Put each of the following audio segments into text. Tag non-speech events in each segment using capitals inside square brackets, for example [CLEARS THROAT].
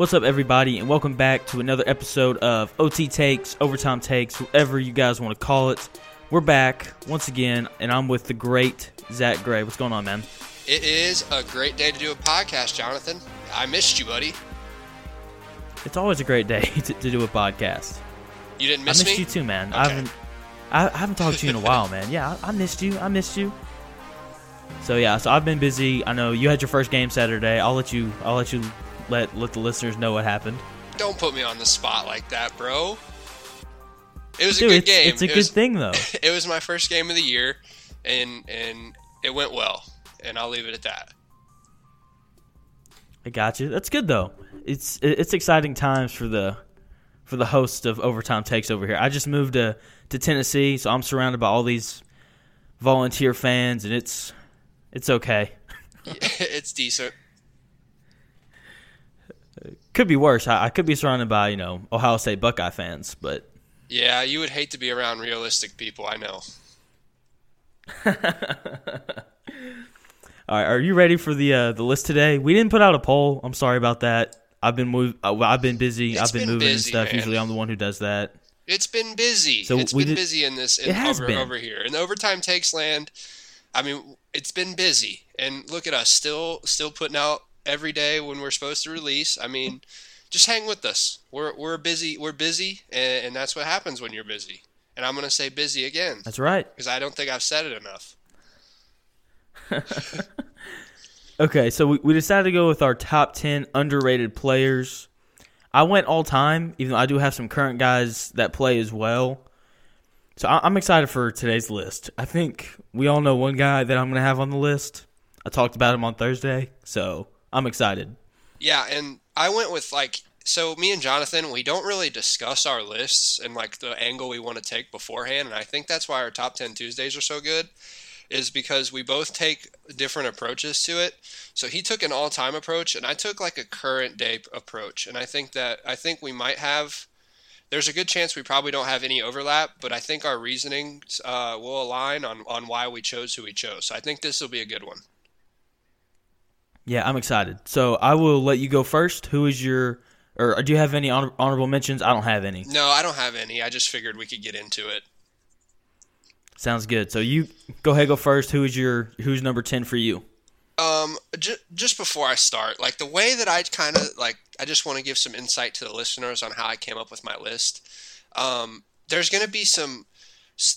What's up, everybody, and welcome back to another episode of OT Takes, Overtime Takes, whatever you guys want to call it. We're back once again, and I'm with the great Zack Gray. What's going on, man? It is a great day to do a podcast, Jonathan. I missed you, buddy. It's always a great day [LAUGHS] to, to do a podcast. You didn't miss me? I missed me? you too, man. I Okay. haven't, I, I haven't talked to you in a while, man. Yeah, I, I missed you. I missed you. So yeah, so I've been busy. I know you had your first game Saturday. I'll let you. I'll let you let let the listeners know what happened. Don't put me on the spot like that, bro. It was Dude, a good it's, game. it's a it good was, thing though. [LAUGHS] It was my first game of the year, and and it went well. And I'll leave it at that. I got you. That's good though. It's it's exciting times for the for the host of Overtime Takes over here. I just moved to to Tennessee, so I'm surrounded by all these volunteer fans, and it's it's okay. [LAUGHS] it's decent. Could be worse. I, I could be surrounded by you know Ohio State Buckeye fans, but Yeah, you would hate to be around realistic people. I know. [LAUGHS] all right. Are you ready for the uh, the list today? We didn't put out a poll. I'm sorry about that. I've been move, uh, I've been busy. It's I've been, been moving and stuff. man. Usually, I'm the one who does that. It's been busy. So it's been did- busy in this in It has over, been. over here. In the overtime takes land. I mean, it's been busy. And look at us still still putting out every day when we're supposed to release. I mean, just hang with us. We're we're busy. We're busy and, and that's what happens when you're busy. And I'm going to say busy again That's right. because I don't think I've said it enough. [LAUGHS] Okay, so we, we decided to go with our top 10 underrated players. I went all time, even though I do have some current guys that play as well. So I, I'm excited for today's list. I think we all know one guy that I'm going to have on the list. I talked about him on Thursday, so I'm excited. Yeah, and I went with like so me and Jonathan, we don't really discuss our lists and like the angle we want to take beforehand, and I think that's why our top 10 Tuesdays are so good is because we both take different approaches to it. So he took an all-time approach and I took like a current day approach, and I think that I think we might have there's a good chance we probably don't have any overlap, but I think our reasoning uh, will align on, on why we chose who we chose. So I think this will be a good one. Yeah, I'm excited. So I will let you go first. Who is your, or do you have any honor, honorable mentions? I don't have any. No, I don't have any. I just figured we could get into it. Sounds good. So you go ahead, go first. Who is your, who's number 10 for you? Um, j- just before I start, like the way that I kind of like, I just want to give some insight to the listeners on how I came up with my list. Um, there's going to be some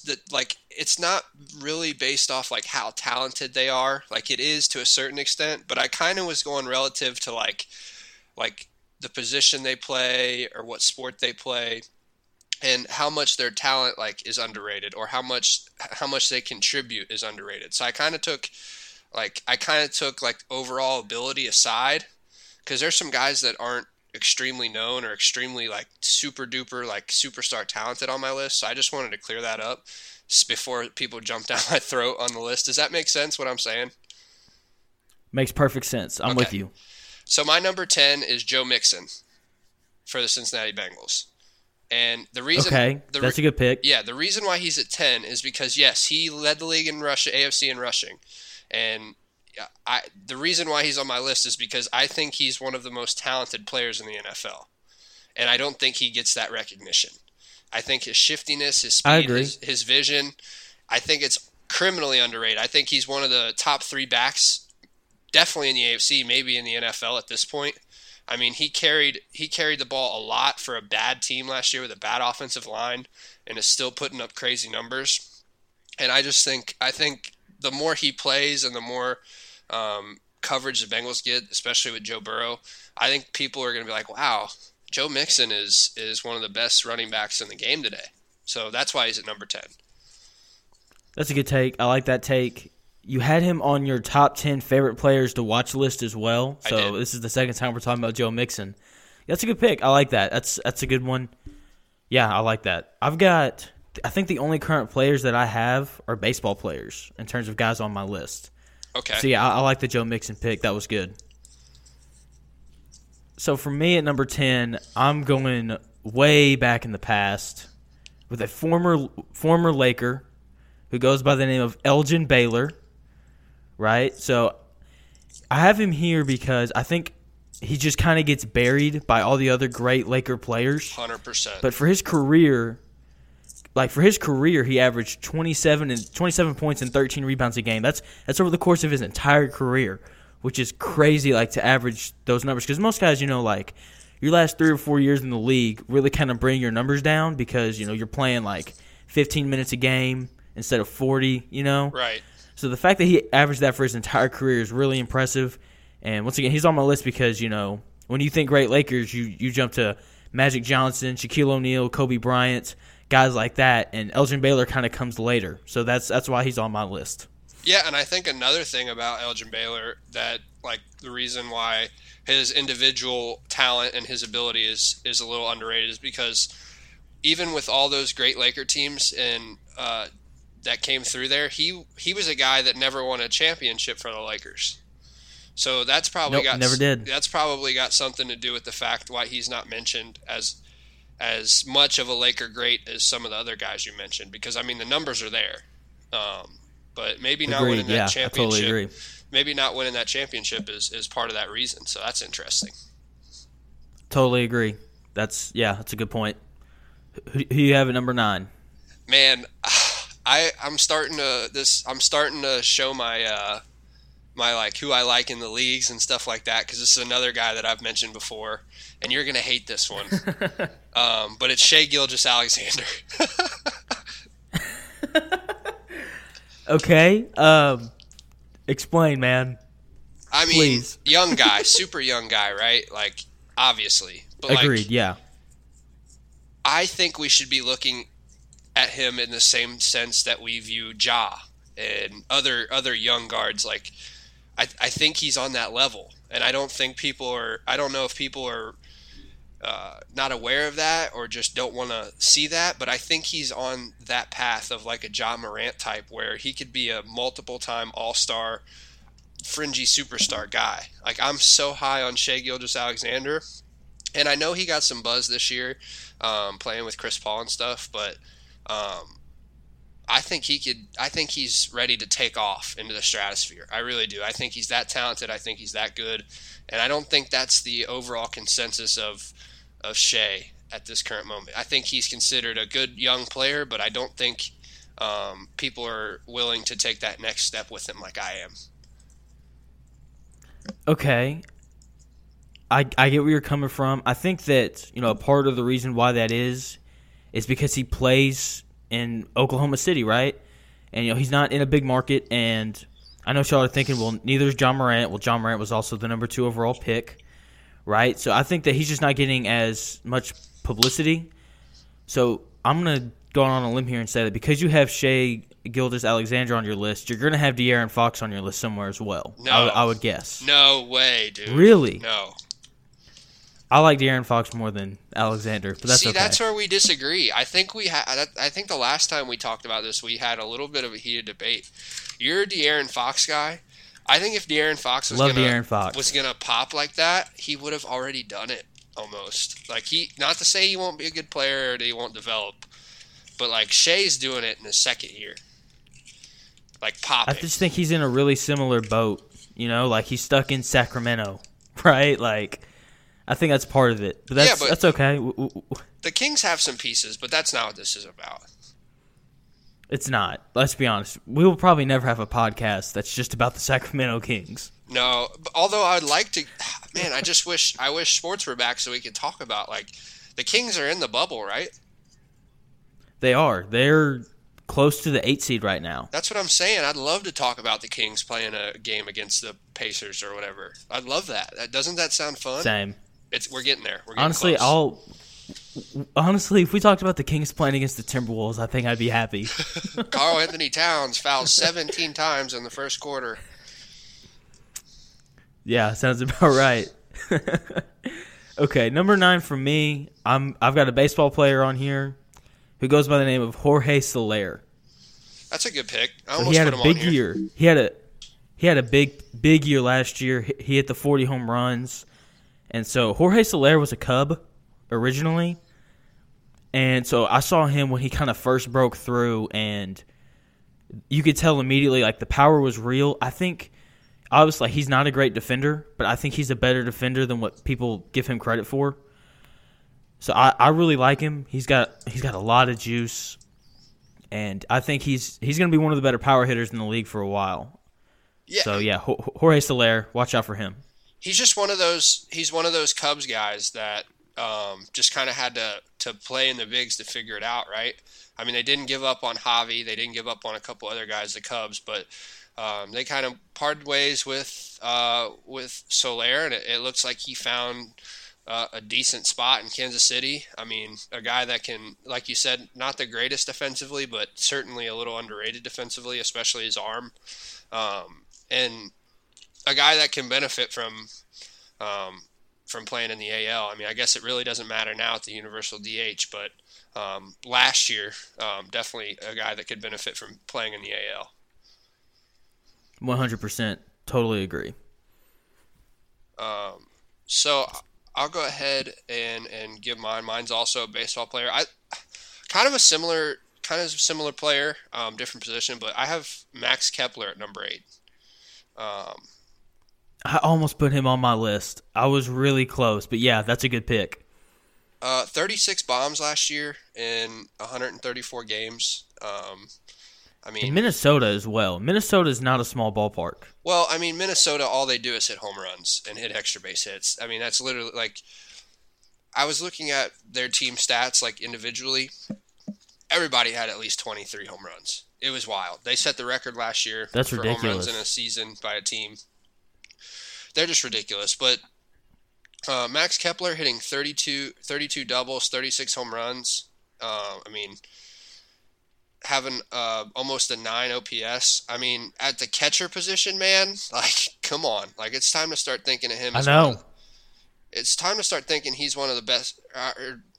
that like it's not really based off like how talented they are. Like it is to a certain extent, but I kind of was going relative to like like the position they play or what sport they play and how much their talent like is underrated or how much how much they contribute is underrated. So I kind of took like I kind of took like overall ability aside because there's some guys that aren't extremely known or extremely like super duper like superstar talented on my list. So I just wanted to clear that up before people jump [LAUGHS] down my throat on the list. Does that make sense? What I'm saying? Makes perfect sense. I'm Okay. with you. So my number ten is Joe Mixon for the Cincinnati Bengals, and the reason Okay, the that's re- a good pick. Yeah, the reason why he's at 10 is because yes, he led the league in rush AFC in rushing. And I the reason why he's on my list is because I think he's one of the most talented players in the NFL. And I don't think he gets that recognition. I think his shiftiness, his speed, His, his vision, I think it's criminally underrated. I think he's one of the top 3 backs definitely in the AFC, maybe in the NFL at this point. I mean, he carried he carried the ball a lot for a bad team last year with a bad offensive line, and is still putting up crazy numbers. And I just think I think the more he plays and the more um, coverage the Bengals get, especially with Joe Burrow, I think people are going to be like, "Wow, Joe Mixon is is one of the best running backs in the game today." So that's why he's at number ten. That's a good take. I like that take. You had him on your top 10 favorite players to watch list as well. So this is the second time we're talking about Joe Mixon. That's a good pick. I like that. That's that's a good one. Yeah, I like that. I've got I think the only current players that I have are baseball players in terms of guys on my list. Okay. So yeah, I, I like the Joe Mixon pick. That was good. So for me at number ten, I'm going way back in the past with a former former Laker who goes by the name of Elgin Baylor. Right? So I have him here because I think he just kind of gets buried by all the other great Laker players. Hundred percent. But for his career, like for his career, he averaged 27 and 27 points and 13 rebounds a game. That's that's over the course of his entire career, which is crazy. Like to average those numbers because most guys, you know, like your last three or four years in the league really kind of bring your numbers down because you know you're playing like 15 minutes a game instead of 40. You know, right. So the fact that he averaged that for his entire career is really impressive. And once again, he's on my list because you know when you think great Lakers, you you jump to Magic Johnson, Shaquille O'Neal, Kobe Bryant guys like that, and Elgin Baylor kind of comes later. So that's that's why he's on my list. Yeah, and I think another thing about Elgin Baylor that like the reason why his individual talent and his ability is is a little underrated is because even with all those great Laker teams and uh, that came through there, he he was a guy that never won a championship for the Lakers. So that's probably nope, got never did. That's probably got something to do with the fact why he's not mentioned as as much of a Laker great as some of the other guys you mentioned because I mean the numbers are there, um, but maybe not winning that yeah, championship. Totally agree. Maybe not winning that championship is, is part of that reason. So that's interesting. Totally agree. That's yeah, that's a good point. Who, who you have at number nine? Man, [SIGHS] I I'm starting to this. I'm starting to show my uh, my like who I like in the leagues and stuff like that because this is another guy that I've mentioned before, and you're gonna hate this one. [LAUGHS] um, but it's Shai Gilgeous-Alexander. [LAUGHS] okay, um, explain, man. I mean, Please. young guy, [LAUGHS] super young guy, right? Like obviously, but Agreed. like yeah. I think we should be looking at him in the same sense that we view Ja and other other young guards. Like, I, I think he's on that level, and I don't think people are. I don't know if people are uh, not aware of that or just don't want to see that. But I think he's on that path of like a Ja Morant type, where he could be a multiple time All Star, fringy superstar guy. Like I'm so high on Shai Gilgeous-Alexander. And I know he got some buzz this year, um, playing with Chris Paul and stuff, but um, I think he could. I think he's ready to take off into the stratosphere. I really do. I think he's that talented. I think he's that good, and I don't think that's the overall consensus of of Shai at this current moment. I think he's considered a good young player, but I don't think um, people are willing to take that next step with him like I am. Okay. I, I get where you're coming from. I think that, you know, a part of the reason why that is is because he plays in Oklahoma City, right? And, you know, he's not in a big market. And I know y'all are thinking, well, neither is Ja Morant. Well, Ja Morant was also the number two overall pick, right? So I think that he's just not getting as much publicity. So I'm going to go on a limb here and say that because you have Shea Gildas Alexander on your list, you're going to have De'Aaron Fox on your list somewhere as well. No. I, I would guess. No way, dude. Really? No. I like De'Aaron Fox more than Alexander, but that's See, okay. that's where we disagree. I think we had. I think the last time we talked about this, we had a little bit of a heated debate. You're a De'Aaron Fox guy. I think if De'Aaron Fox was Love gonna De'Aaron Fox. was gonna pop like that, he would have already done it almost. Like he, not to say he won't be a good player or that he won't develop, but like Shai's doing it in his second year, like pop. I just think he's in a really similar boat. You know, like he's stuck in Sacramento, [LAUGHS] right? Like, I think that's part of it. But that's Yeah, but- that's okay. The Kings have some pieces, but that's not what this is about. It's not. Let's be honest. We will probably never have a podcast that's just about the Sacramento Kings. No, although I'd like to, [SIGHS] man, I just wish I wish sports were back so we could talk about like the Kings are in the bubble, right? They are. They're close to the eight seed right now. That's what I'm saying. I'd love to talk about the Kings playing a game against the Pacers or whatever. I'd love that. that doesn't that sound fun? Same. It's we're getting there. We're getting Honestly, close. I'll. Honestly, if we talked about the Kings playing against the Timberwolves, I think I'd be happy. [LAUGHS] Karl-Anthony Towns fouled 17 [LAUGHS] times in the first quarter. Yeah, sounds about right. [LAUGHS] okay, number nine for me. I'm I've got a baseball player on here who goes by the name of Jorge Soler. That's a good pick. I So he had a him big year. He had a he had a big big year last year. He- He hit the 40 home runs, and so Jorge Soler was a Cub originally, and so I saw him when he kind of first broke through, and you could tell immediately like the power was real. I think Obviously, he's not a great defender, but I think he's a better defender than what people give him credit for. So I, I really like him. He's got he's got a lot of juice, and I think he's he's going to be one of the better power hitters in the league for a while. Yeah. So yeah, Jorge Soler, watch out for him. He's just one of those. He's one of those Cubs guys that um, just kind of had to to play in the bigs to figure it out, right? I mean, they didn't give up on Javy. They didn't give up on a couple other guys, the Cubs, but um, they kind of parted ways with uh, with Soler, and it, it, looks like he found uh, a decent spot in Kansas City. I mean, a guy that can, like you said, not the greatest defensively, but certainly a little underrated defensively, especially his arm, um, and a guy that can benefit from um, from playing in the AL. I mean, I guess it really doesn't matter now at the universal DH, but um, last year, um, definitely a guy that could benefit from playing in the AL. One hundred percent, totally agree. Um, so I'll go ahead and and give mine. Mine's also a baseball player. I kind of a similar kind of similar player, um, different position, but I have Max Kepler at number eight. Um, I almost put him on my list. I was really close, but yeah, that's a good pick. Uh, 36 bombs last year in 134 games. Um, I mean, in Minnesota as well. Minnesota is not a small ballpark. Well, I mean, Minnesota, all they do is hit home runs and hit extra base hits. I mean, that's literally like. I was looking at their team stats, like individually. Everybody had at least 23 home runs. It was wild. They set the record last year that's for ridiculous. home runs in a season by a team. They're just ridiculous. But uh, Max Kepler hitting 32, 32 doubles, 36 home runs. Uh, I mean, having uh, almost a 9 OPS. I mean, at the catcher position, man, like, come on. Like, it's time to start thinking of him. I know. Of, it's time to start thinking he's one of the best uh,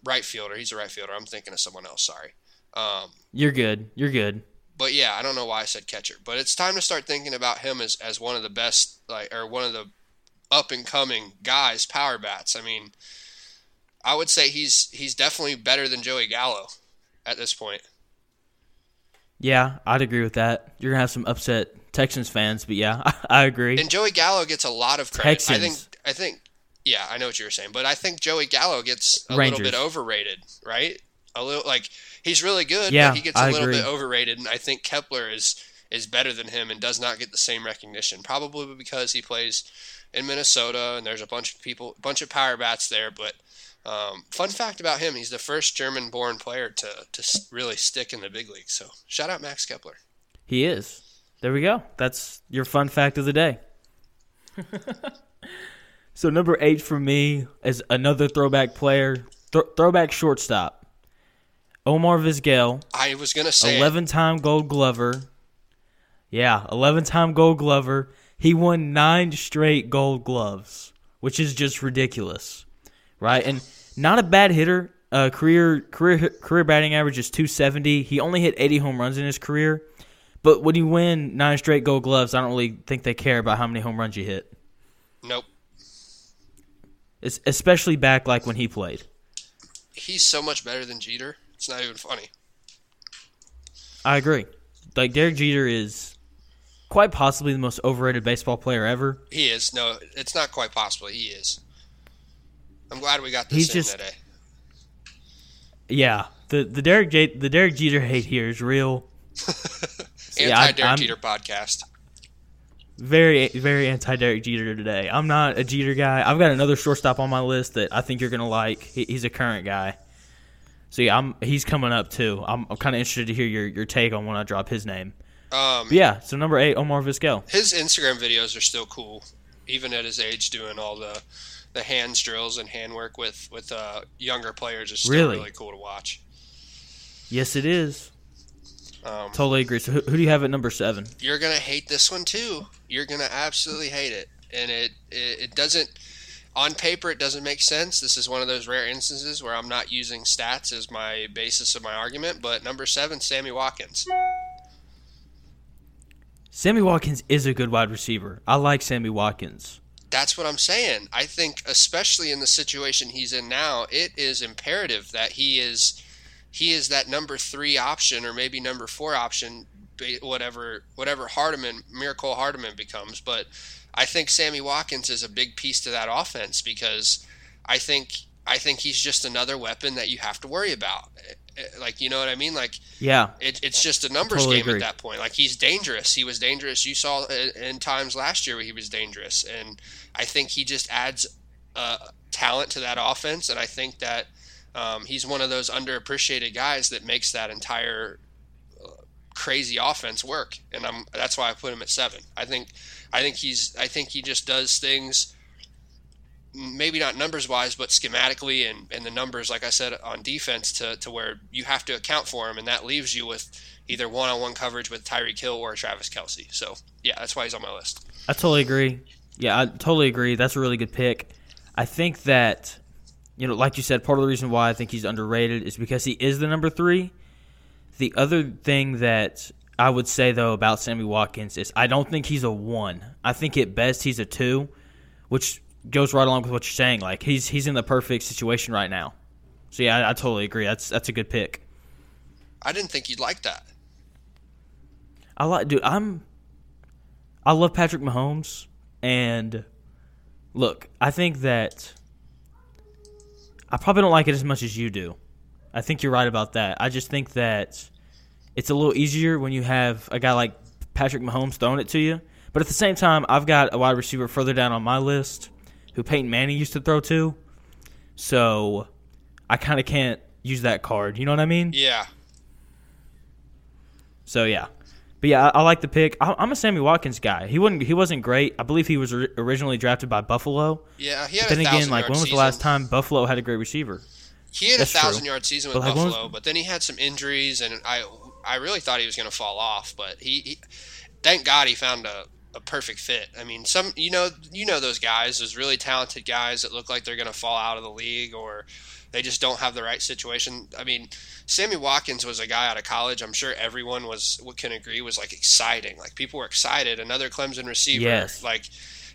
right fielder. He's a right fielder. I'm thinking of someone else. Sorry. Um, You're good. You're good. But yeah, I don't know why I said catcher. But it's time to start thinking about him as, as one of the best, like, or one of the up and coming guys, power bats. I mean, I would say he's he's definitely better than Joey Gallo at this point. Yeah, I'd agree with that. You're gonna have some upset Texans fans, but yeah, I, [LAUGHS] I agree. And Joey Gallo gets a lot of credit. Texans. I think. I think. Yeah, I know what you were saying, but I think Joey Gallo gets a Rangers. little bit overrated, right? A little like he's really good, yeah, but he gets a I little agree. bit overrated, and I think Kepler is is better than him and does not get the same recognition. Probably because he plays in Minnesota and there's a bunch of people, a bunch of power bats there. But um, fun fact about him, he's the first German-born player to to really stick in the big league. So shout out Max Kepler. He is. There we go. That's your fun fact of the day. [LAUGHS] so number eight for me is another throwback player, th- throwback shortstop, Omar Vizquel. I was gonna say eleven-time Gold Glover. Yeah, eleven-time Gold Glover. He won nine straight Gold Gloves, which is just ridiculous, right? And not a bad hitter. Uh, career career career batting average is 270. He only hit 80 home runs in his career. But when you win nine straight Gold Gloves, I don't really think they care about how many home runs you hit. Nope. It's especially back like when he played. He's so much better than Jeter. It's not even funny. I agree. Like Derek Jeter is quite possibly the most overrated baseball player ever. He is. No, it's not quite possible. He is. I'm glad we got this He's in just, today. Yeah, the the Derek J, the Derek Jeter hate here is real. [LAUGHS] anti Derek Jeter podcast. Very very anti Derek Jeter today. I'm not a Jeter guy. I've got another shortstop on my list that I think you're gonna like. He, he's a current guy. So yeah, I'm he's coming up too. I'm, I'm kind of interested to hear your, your take on when I drop his name. Um, yeah, so number eight, Omar Vizquel. his Instagram videos are still cool, even at his age, doing all the the hands drills and handwork with with uh, younger players is still Really? really cool to watch. Yes, it is. Um, Totally agree. So who, who do you have at number seven? you're gonna hate this one too. You're gonna absolutely hate it, and it, it it doesn't. On paper, it doesn't make sense. This is one of those rare instances where I'm not using stats as my basis of my argument. But number seven, Sammy Watkins. Sammy Watkins is a good wide receiver. I like Sammy Watkins. That's what I'm saying. I think, especially in the situation he's in now, it is imperative that he is he is that number three option or maybe number four option whatever whatever Hardman Mecole Hardman becomes. But I think Sammy Watkins is a big piece to that offense because I think I think he's just another weapon that you have to worry about. Eh, like you know what I mean? Like yeah, it, it's just a numbers totally game agree. at that point. Like he's dangerous. He was dangerous. You saw in times last year where he was dangerous, and I think he just adds uh, talent to that offense. And I think that um, he's one of those underappreciated guys that makes that entire uh, crazy offense work. And I'm that's why I put him at seven. I think I think he's I think he just does things maybe not numbers wise, but schematically and, and the numbers, like I said, on defense to, to where you have to account for him, and that leaves you with either one on one coverage with Tyreek Hill or Travis Kelce. So, yeah, that's why he's on my list. I totally agree. Yeah, I totally agree. That's a really good pick. I think that, you know, like you said, part of the reason why I think he's underrated is because he is the number three. The other thing that I would say, though, about Sammy Watkins is I don't think he's a one. I think at best he's a two, which goes right along with what you're saying. Like he's he's in the perfect situation right now. So yeah, I, I totally agree. That's that's a good pick. I didn't think you'd like that. I like, dude. I'm. I love Patrick Mahomes, and look, I think that I probably don't like it as much as you do. I think you're right about that. I just think that it's a little easier when you have a guy like Patrick Mahomes throwing it to you. But at the same time, I've got a wide receiver further down on my list who Peyton Manning used to throw to. So I kind of can't use that card. You know what I mean? Yeah. So yeah, but yeah, I, I like the pick. I, am a Sammy Watkins guy. He wasn't he wasn't great. I believe he was originally drafted by Buffalo. Yeah, he had. But then again, like when was season. the last time Buffalo had a great receiver? He had That's a thousand true. yard season with but like, Buffalo, was, but then he had some injuries, and I I really thought he was going to fall off. But he, he, thank God, he found a a perfect fit. I mean, some you know you know those guys, those really talented guys that look like they're going to fall out of the league or they just don't have the right situation. I mean, Sammy Watkins was a guy out of college. I'm sure everyone was what can agree was like exciting. Like people were excited. Another Clemson receiver, yes. like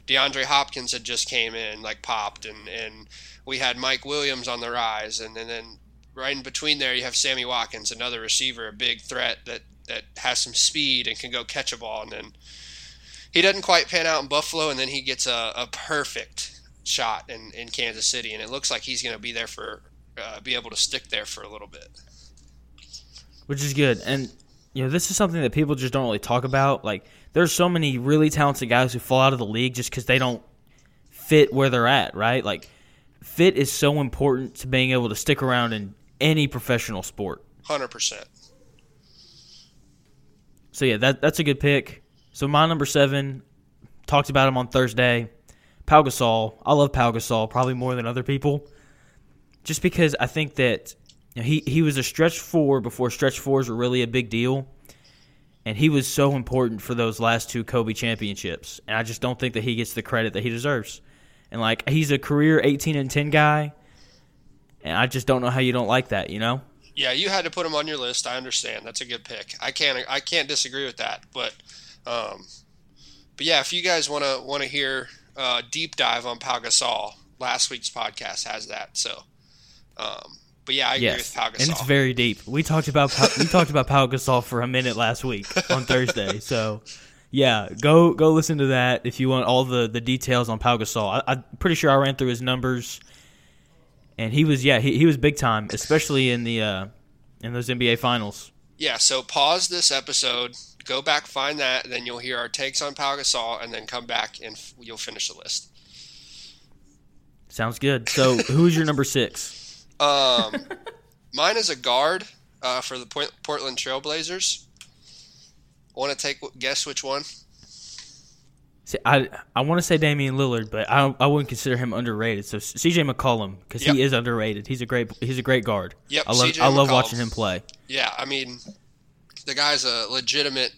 DeAndre Hopkins had just came in, like popped, and and we had Mike Williams on the rise, and, and then right in between there you have Sammy Watkins, another receiver, a big threat that that has some speed and can go catch a ball, and then he doesn't quite pan out in Buffalo, and then he gets a, a perfect shot in, in Kansas City, and it looks like he's going to be there for uh, be able to stick there for a little bit, which is good. And you know, this is something that people just don't really talk about. Like, there's so many really talented guys who fall out of the league just because they don't fit where they're at, right? Like, fit is so important to being able to stick around in any professional sport. Hundred percent. So yeah, that that's a good pick. So my number seven, talked about him on Thursday. Pau Gasol. I love Pau Gasol probably more than other people, just because I think that you know, he he was a stretch four before stretch fours were really a big deal, and he was so important for those last two Kobe championships. And I just don't think that he gets the credit that he deserves. And like he's a career eighteen and ten guy, and I just don't know how you don't like that. You know? Yeah, you had to put him on your list. I understand. That's a good pick. I can't I can't disagree with that, but. Um, but yeah, if you guys want to want to hear uh, deep dive on Pau Gasol, last week's podcast has that. So, um, but yeah, I agree with Pau Gasol, and it's very deep. We talked about we talked about Pau Gasol for a minute last week on Thursday. So, yeah, go go listen to that if you want all the the details on Pau Gasol. I, am pretty sure I ran through his numbers, and he was yeah he, he was big time, especially in the uh, in those NBA finals. Yeah, so pause this episode, go back, find that, then you'll hear our takes on Pau Gasol, and then come back and f- you'll finish the list. Sounds good. So, who's your number six? Um, [LAUGHS] mine is a guard uh, for the Portland Trailblazers. Want to take guess which one? See, I I want to say Damian Lillard, but I I wouldn't consider him underrated. So C.J. McCollum because yep. he is underrated. He's a great he's a great guard. Yep, I love I love watching him play. Yeah, I mean, the guy's a legitimate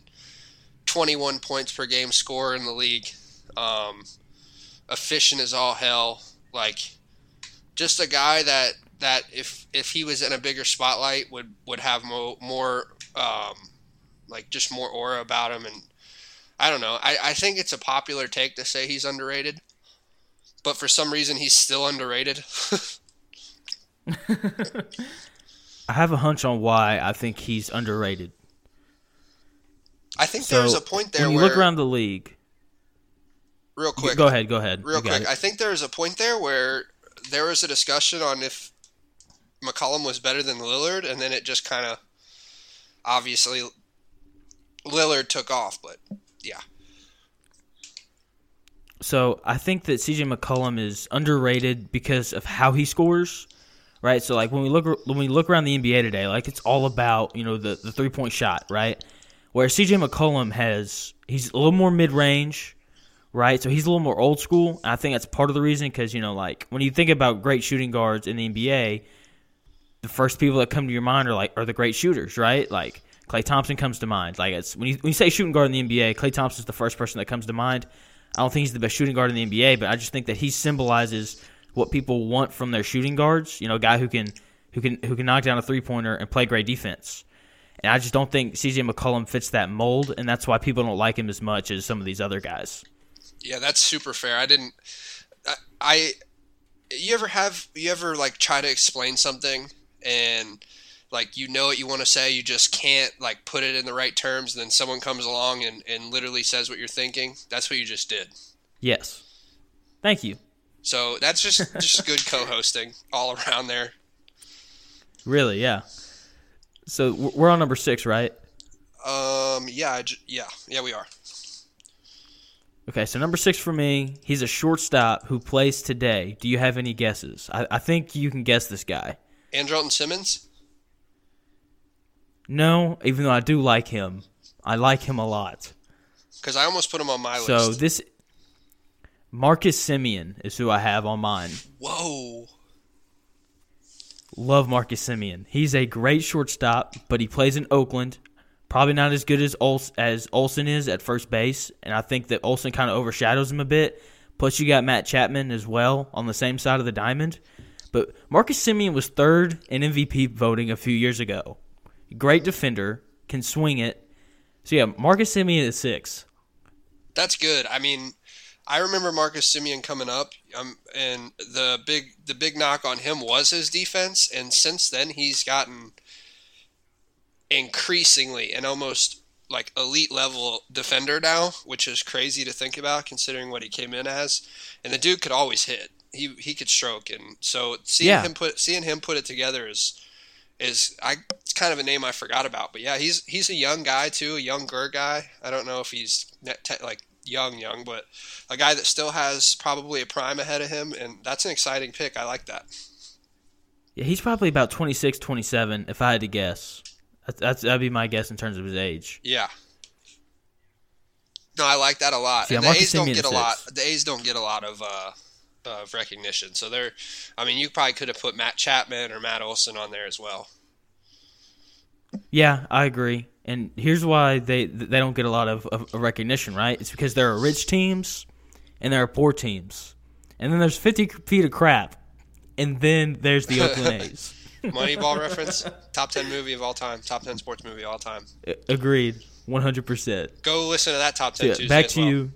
21 points per game scorer in the league. Um, efficient as all hell. Like, just a guy that that if if he was in a bigger spotlight would would have more more um, like just more aura about him and I don't know. I, I think it's a popular take to say he's underrated, but for some reason he's still underrated. [LAUGHS] [LAUGHS] I have a hunch on why I think he's underrated. I think So there's a point there when you where look around the league. real quick. Go ahead. Go ahead. Real quick, it. I think there's a point there where there was a discussion on if McCollum was better than Lillard, and then it just kind of obviously Lillard took off. But yeah, So I think that CJ McCollum is underrated because of how he scores. Right, so like when we look when we look around the NBA today, like it's all about you know the, the three point shot, right? Where CJ McCollum has he's a little more mid range, right? So he's a little more old school. I think that's part of the reason because you know like when you think about great shooting guards in the NBA, the first people that come to your mind are like are the great shooters, right? Like Klay Thompson comes to mind. Like it's when you when you say shooting guard in the NBA, Klay Thompson's the first person that comes to mind. I don't think he's the best shooting guard in the NBA, but I just think that he symbolizes what people want from their shooting guards. You know, a guy who can who can who can knock down a three pointer and play great defense. And I just don't think CJ McCollum fits that mold, and that's why people don't like him as much as some of these other guys. yeah, that's super fair. I didn't. I, I you ever have you ever like try to explain something and like you know what you want to say, you just can't like put it in the right terms, and then someone comes along and, and literally says what you're thinking. That's what you just did. Yes. Thank you. So that's just just good co-hosting all around there. Really, yeah. So we're on number six, right? Um, yeah, ju- yeah, yeah, we are. Okay, so number six for me, he's a shortstop who plays today. Do you have any guesses? I, I think you can guess this guy. Andrelton Simmons. No, even though I do like him, I like him a lot. Because I almost put him on my So list. So this Marcus Semien is who I have on mine. Whoa. Love Marcus Semien. He's a great shortstop, but he plays in Oakland. Probably not as good as Ols- as Olson is at first base, and I think that Olson kind of overshadows him a bit. Plus, you got Matt Chapman as well on the same side of the diamond. But Marcus Semien was third in MVP voting a few years ago. Great defender, can swing it. So yeah, Marcus Semien is six. That's good. I mean, I remember Marcus Semien coming up, um, and the big the big knock on him was his defense, and since then he's gotten increasingly and almost like elite level defender now, which is crazy to think about considering what he came in as. And the dude could always hit. He he could stroke, and so seeing Yeah. him put seeing him put it together is is I it's kind of a name I forgot about. But yeah, he's he's a young guy too, a younger guy. I don't know if he's net te- like young young, but a guy that still has probably a prime ahead of him, and that's an exciting pick. I like that. Yeah, he's probably about 26, 27, if I had to guess. That's, that'd be my guess in terms of his age. Yeah. No, I like that a lot. Yeah, and the A's don't get a is lot. The A's don't get a lot of uh, of recognition. So they're, I mean, you probably could have put Matt Chapman or Matt Olson on there as well. Yeah, I agree. And here's why they they don't get a lot of, of recognition, right? It's because there are rich teams and there are poor teams, and then there's 50 feet of crap, and then there's the Oakland [LAUGHS] A's. Moneyball reference, top ten movie of all time, top ten sports movie of all time. Agreed, 100. percent Go listen to that top ten Yeah, Tuesday. back to well. you.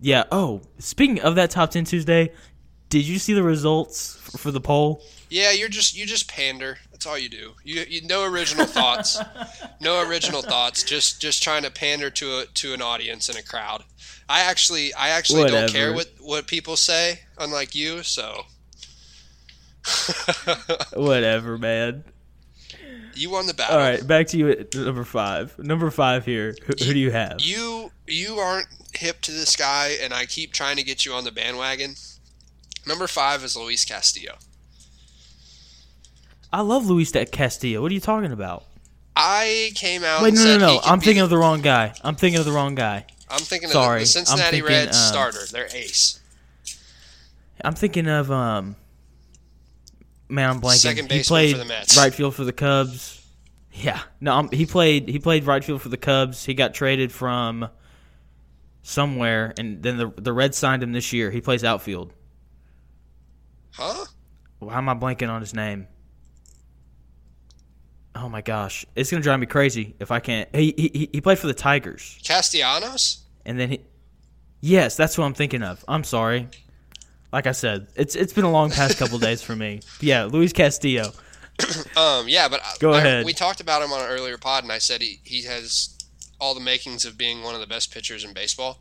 Yeah. Oh, speaking of that top 10 Tuesday, did you see the results for the poll? Yeah, you're just you just pander. That's all you do. You, you no original thoughts, no original thoughts. Just just trying to pander to a to an audience and a crowd. I actually I actually don't care what what people say, unlike you. So [LAUGHS] Whatever, man. you won the battle. All right, back to you at number five. Number five here. Who, who do you have? You you aren't hip to this guy, and I keep trying to get you on the bandwagon. Number five is Luis Castillo. I love Luis De Castillo. What are you talking about? I came out. Wait, no, no, no. he I'm thinking the- of the wrong guy. I'm thinking of the wrong guy. I'm thinking of Sorry, the, I'm the Cincinnati thinking, Reds um, starter. Their ace. I'm thinking of um. Man, I'm blanking. Second he baseman played for the Mets. right field for the Cubs. Yeah, no, um, he played. He played right field for the Cubs. He got traded from somewhere, and then the the Reds signed him this year. He plays outfield. Huh? Why am I blanking on his name? Oh my gosh, it's gonna drive me crazy if I can't. He he he played for the Tigers, Castellanos? and then he. Yes, that's what I'm thinking of. I'm sorry. Like I said, it's it's been a long past couple [LAUGHS] days for me. Yeah, Luis Castillo. [CLEARS THROAT] Um, yeah, but Go I- ahead. we talked about him on an earlier pod, and I said he, he has all the makings of being one of the best pitchers in baseball,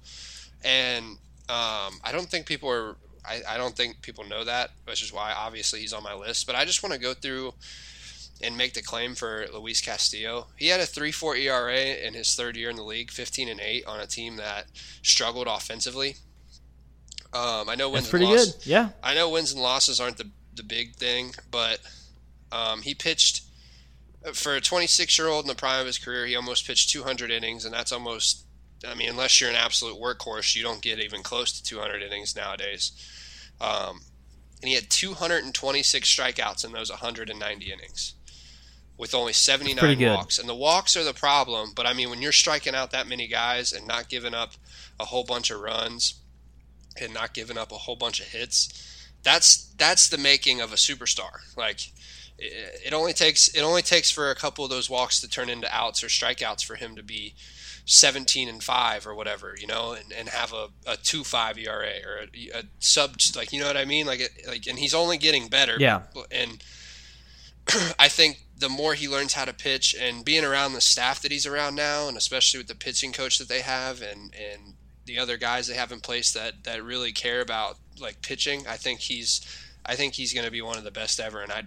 and um, I don't think people are. I, I don't think people know that, which is why obviously he's on my list. But I just want to go through and make the claim for Luis Castillo. He had a 3-4 ERA in his third year in the league, 15 and 8 on a team that struggled offensively. Um, I know wins That's pretty and losses, good. Yeah. I know wins and losses aren't the the big thing, but um, he pitched for a 26 year old in the prime of his career. He almost pitched 200 innings, and that's almost. I mean, unless you're an absolute workhorse, you don't get even close to 200 innings nowadays. Um, and he had 226 strikeouts in those 190 innings with only 79 walks. And the walks are the problem, but I mean, when you're striking out that many guys and not giving up a whole bunch of runs and not giving up a whole bunch of hits, that's that's the making of a superstar. Like it, it only takes it only takes for a couple of those walks to turn into outs or strikeouts for him to be 17 and 5 or whatever, you know, and, and have a, a 2-5 ERA or a, a sub like you know what I mean? Like like and he's only getting better. Yeah. And [CLEARS THROAT] I think the more he learns how to pitch and being around the staff that he's around now and especially with the pitching coach that they have and and the other guys they have in place that that really care about like pitching, I think he's I think he's going to be one of the best ever and I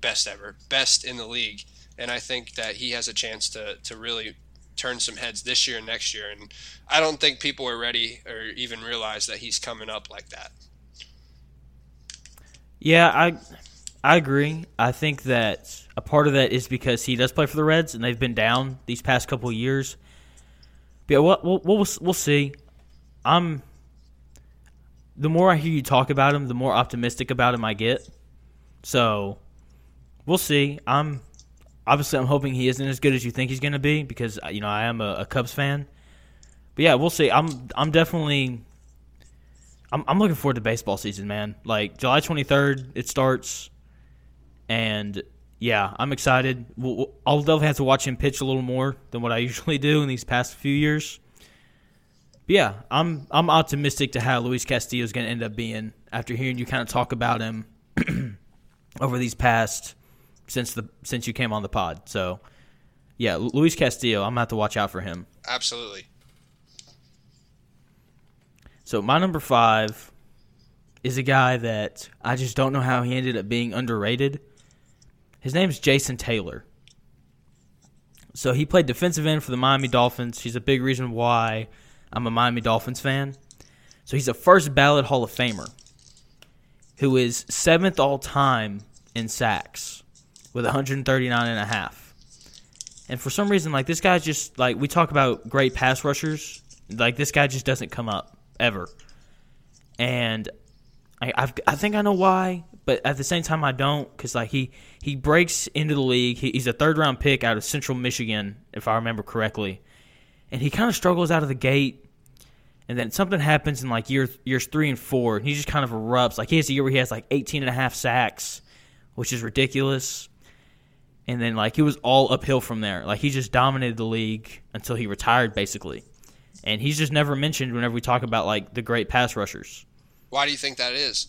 best ever, best in the league. And I think that he has a chance to to really turn some heads this year and next year and I don't think people are ready or even realize that he's coming up like that. Yeah, I I agree. I think that a part of that is because he does play for the Reds, and they've been down these past couple years. But yeah, we'll, we'll, we'll, we'll see. I'm. The more I hear you talk about him, the more optimistic about him I get. So, we'll see. I'm obviously I'm hoping he isn't as good as you think he's going to be because uh, you know I am a, a Cubs fan. But yeah, we'll see. I'm I'm definitely I'm, I'm looking forward to baseball season, man. Like July 23rd, it starts, and yeah, I'm excited. I'll definitely have to watch him pitch a little more than what I [LAUGHS] usually do in these past few years. But yeah, I'm I'm optimistic to how Luis Castillo is going to end up being after hearing you kind of talk about him [CLEARS THROAT] over these past since the since you came on the pod. So yeah, Luis Castillo, I'm gonna have to watch out for him. Absolutely. So my number five is a guy that I just don't know how he ended up being underrated. His name is Jason Taylor. So he played defensive end for the Miami Dolphins. He's a big reason why I'm a Miami Dolphins fan. So he's a first ballot Hall of Famer who is seventh all time in sacks with 139 and a half. And for some reason, like this guy's just like we talk about great pass rushers, like this guy just doesn't come up ever. And I I've, I think I know why, but at the same time I don't because like he he breaks into the league. He, he's a third round pick out of Central Michigan, if I remember correctly, and he kind of struggles out of the gate. And then something happens in like year years three and four, and he just kind of erupts. Like he has a year where he has like 18 and a half sacks, which is ridiculous. And then like he was all uphill from there. Like he just dominated the league until he retired, basically. And he's just never mentioned whenever we talk about like the great pass rushers. Why do you think that is?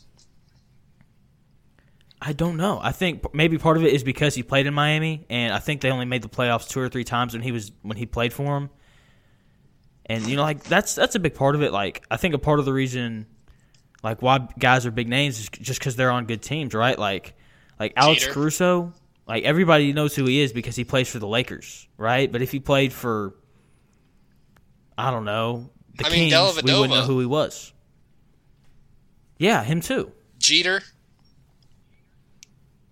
I don't know. I think maybe part of it is because he played in Miami, and I think they only made the playoffs two or three times when he was when he played for them. And you know, like that's that's a big part of it. Like I think a part of the reason, like why guys are big names is just because they're on good teams, right? Like like Alex Jeter. Caruso, like everybody knows who he is because he plays for the Lakers, right? But if he played for, I don't know, the I mean, Kings, we wouldn't know who he was. Yeah, him too. Jeter,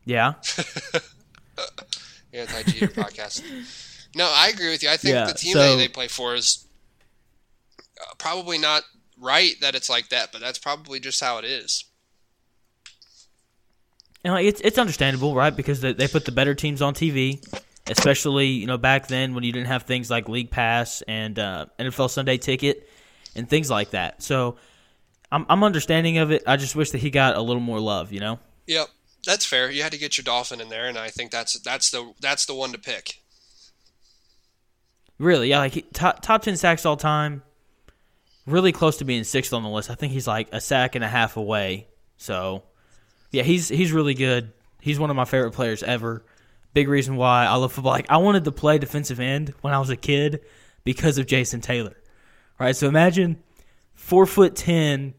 Yeah. [LAUGHS] anti Jeter [LAUGHS] podcast. No, I agree with you. I think Yeah, the team so- they play for is uh, probably not right that it's like that, but that's probably just how it is. And it's it's understandable, right? Because they, they put the better teams on TV, especially you know back then when you didn't have things like League Pass and uh, NFL Sunday Ticket and things like that. So I'm I'm understanding of it. I just wish that he got a little more love, you know. Yep, that's fair. You had to get your Dolphin in there, and I think that's that's the that's the one to pick. Really, yeah, like top top ten sacks all time. Really close to being sixth on the list. I think he's like a sack and a half away. So, yeah, he's he's really good. He's one of my favorite players ever. Big reason why I love football. Like I wanted to play defensive end when I was a kid. because of Jason Taylor. Right? So imagine four foot ten,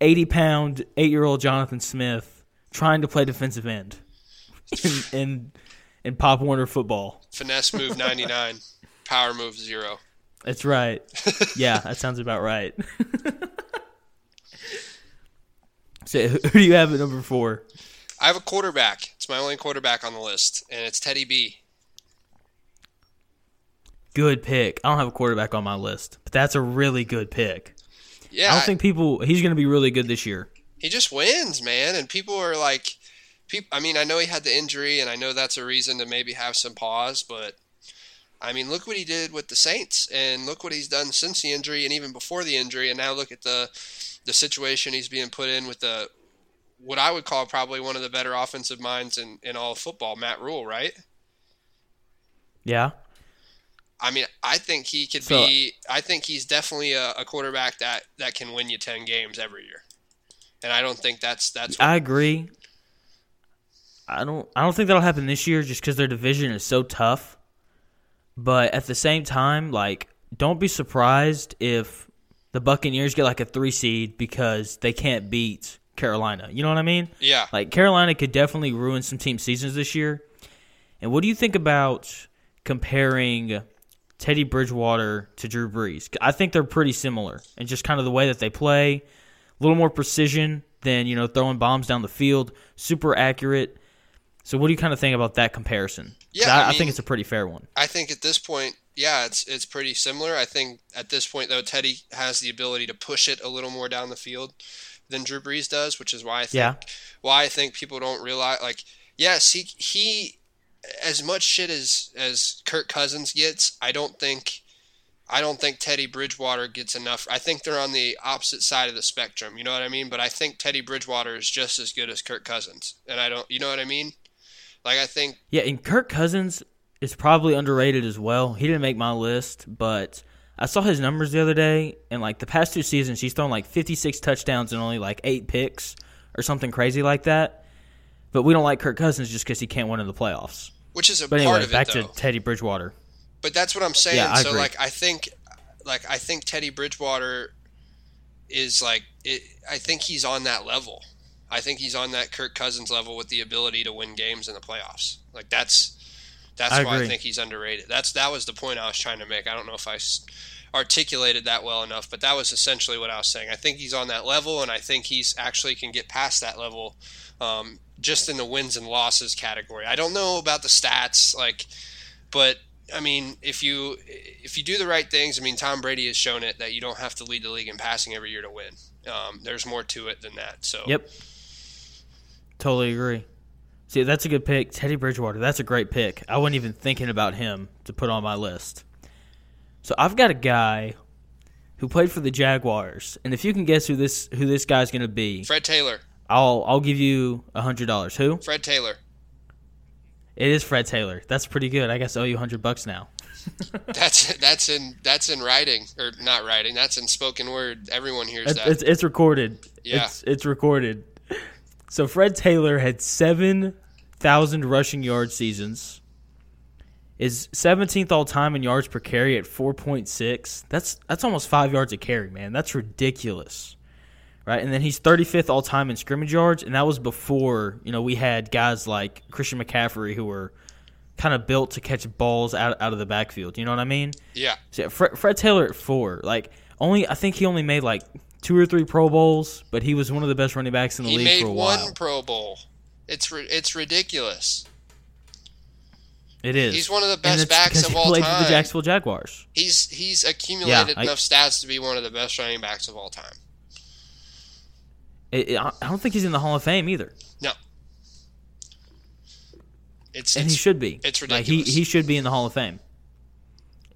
80 pound, eight year old Jonathan Smith trying to play defensive end in, [LAUGHS] in, in Pop Warner football. Finesse move 99, power move 0. That's right. [LAUGHS] Yeah, that sounds about right. [LAUGHS] so who do you have at number four? I have a quarterback. It's my only quarterback on the list, and it's Teddy B. Good pick. I don't have a quarterback on my list, but that's a really good pick. Yeah, I don't think people. He's going to be really good this year. He just wins, man. And people are like, people. I mean, I know he had the injury, and I know that's a reason to maybe have some pause. But I mean, look what he did with the Saints, and look what he's done since the injury, and even before the injury. And now look at the the situation he's being put in with the what I would call probably one of the better offensive minds in in all of football, Matt Rhule, right? Yeah. I mean, I think he could So- be. I think he's definitely a, a quarterback that that can win you ten games every year, and I don't think that's that's. I agree. I don't. I don't think that'll happen this year, just because their division is so tough. But at the same time, like, don't be surprised if the Buccaneers get like a three seed because they can't beat Carolina. You know what I mean? yeah, Like Carolina could definitely ruin some team seasons this year. And what do you think about comparing Teddy Bridgewater to Drew Brees? I think they're pretty similar and just kind of the way that they play, a little more precision than, you know, throwing bombs down the field, super accurate. So what do you kind of think about that comparison? Yeah, I, I I think it's a pretty fair one. I think at this point, yeah, it's it's pretty similar. I think at this point though, Teddy has the ability to push it a little more down the field than Drew Brees does, which is why I think Yeah. why I think people don't realize like yes, he he as much shit as as Kirk Cousins gets, I don't think I don't think Teddy Bridgewater gets enough. I think they're on the opposite side of the spectrum. You know what I mean? But I think Teddy Bridgewater is just as good as Kirk Cousins, and I don't. You know what I mean? Like I think Yeah, and Kirk Cousins is probably underrated as well. He didn't make my list, but I saw his numbers the other day, and like the past two seasons, he's thrown like 56 touchdowns and only like eight picks or something crazy like that. But we don't like Kirk Cousins just because he can't win in the playoffs. which is a But part anyway, of back it to. Teddy Bridgewater. But that's what I'm saying. Yeah, so agree. like I think like I think Teddy Bridgewater is like it, I think he's on that level. I think he's on that Kirk Cousins level with the ability to win games in the playoffs. Like that's that's I why I think he's underrated. That's that was the point I was trying to make. I don't know if I articulated that well enough, but that was essentially what I was saying. I think he's on that level, and I think he's actually can get past that level, um, just in the wins and losses category. I don't know about the stats, like, but I mean, if you if you do the right things, I mean, Tom Brady has shown it that you don't have to lead the league in passing every year to win. Um, there's more to it than that. So Yep. Totally agree. See, that's a good pick. Teddy Bridgewater, that's a great pick. I wasn't even thinking about him to put on my list. So I've got a guy who played for the Jaguars, and if you can guess who this who this guy's going to be, Fred Taylor, I'll I'll give you a hundred dollars. Who? Fred Taylor. It is Fred Taylor. That's pretty good. I guess I owe you a hundred bucks now. [LAUGHS] That's that's in that's in writing or not writing. That's in spoken word. Everyone hears that. it's, it's recorded. Yeah. It's it's recorded. So Fred Taylor had seven thousand rushing yard seasons. Is seventeenth all time in yards per carry at four point six. That's that's almost five yards a carry, man. That's ridiculous. Right? And then he's thirty fifth all time in scrimmage yards, and that was before, you know, we had guys like Christian McCaffrey who were kind of built to catch balls out, out of the backfield. You know what I mean? yeah, So, yeah, Fred, Fred Taylor at four, like only I think he only made like two or three Pro Bowls, but he was one of the best running backs in the he league for a while. He made one. Pro Bowl. It's it's ridiculous. It is. He's one of the best backs of he all played for time. the Jacksonville Jaguars. He's he's accumulated I- enough stats to be one of the best running backs of all time. It, it- I don't think he's in the Hall of Fame either, No, it's, and it's he should be. it's Like he he should be in the Hall of Fame.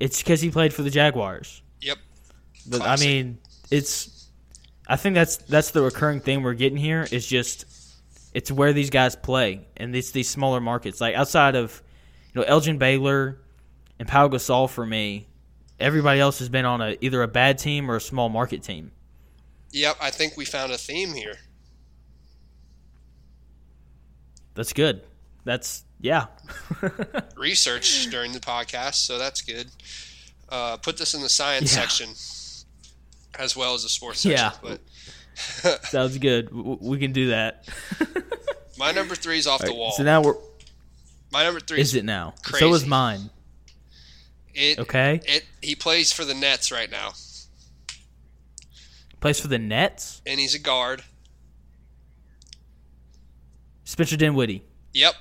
It's because he played for the Jaguars. yep. But Classic. I mean, it's. I think that's that's the recurring thing we're getting here. Is just it's where these guys play, and it's these smaller markets. Like outside of, you know, Elgin Baylor and Pau Gasol for me, everybody else has been on a either a bad team or a small market team. Yep, I think we found a theme here. That's good. That's yeah. [LAUGHS] Research during the podcast, so that's good. Uh, put this in the science Yeah. section as well as the sports section. Yeah. [LAUGHS] Sounds good. We can do that. [LAUGHS] my number three is off the wall. So now we're. my number three Is is it now? So is mine. it. Okay. It he plays for the Nets right now, Plays for the Nets. and he's a guard. Spencer Dinwiddie. Yep,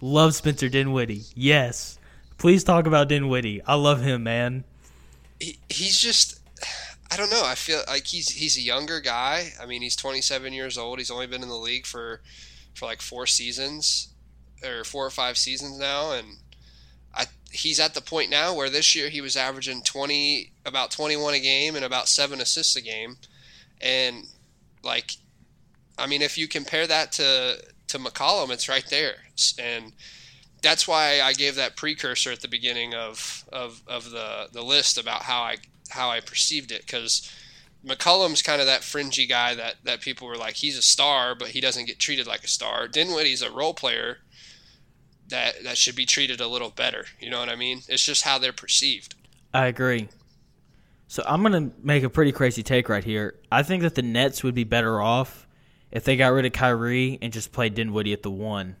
Love Spencer Dinwiddie. Yes. Please talk about Dinwiddie. I love him, man. he, he's just. I don't know. I feel like he's he's a younger guy. I mean, he's 27 years old. He's only been in the league for for like four seasons or four or five seasons now, and he's at the point now where this year he was averaging 20 about 21 a game and about seven assists a game, and like, I mean, if you compare that to to McCollum, it's right there, and that's why I gave that precursor at the beginning of, of, of the, the list about how I how I perceived it. Because McCollum's kind of that fringy guy that, that people were like he's a star but he doesn't get treated like a star. Dinwiddie's a role player that that should be treated a little better. You know what I mean? It's just how they're perceived. I agree. So I'm gonna make a pretty crazy take right here. I think that the Nets would be better off if they got rid of Kyrie and just played Dinwiddie at the one.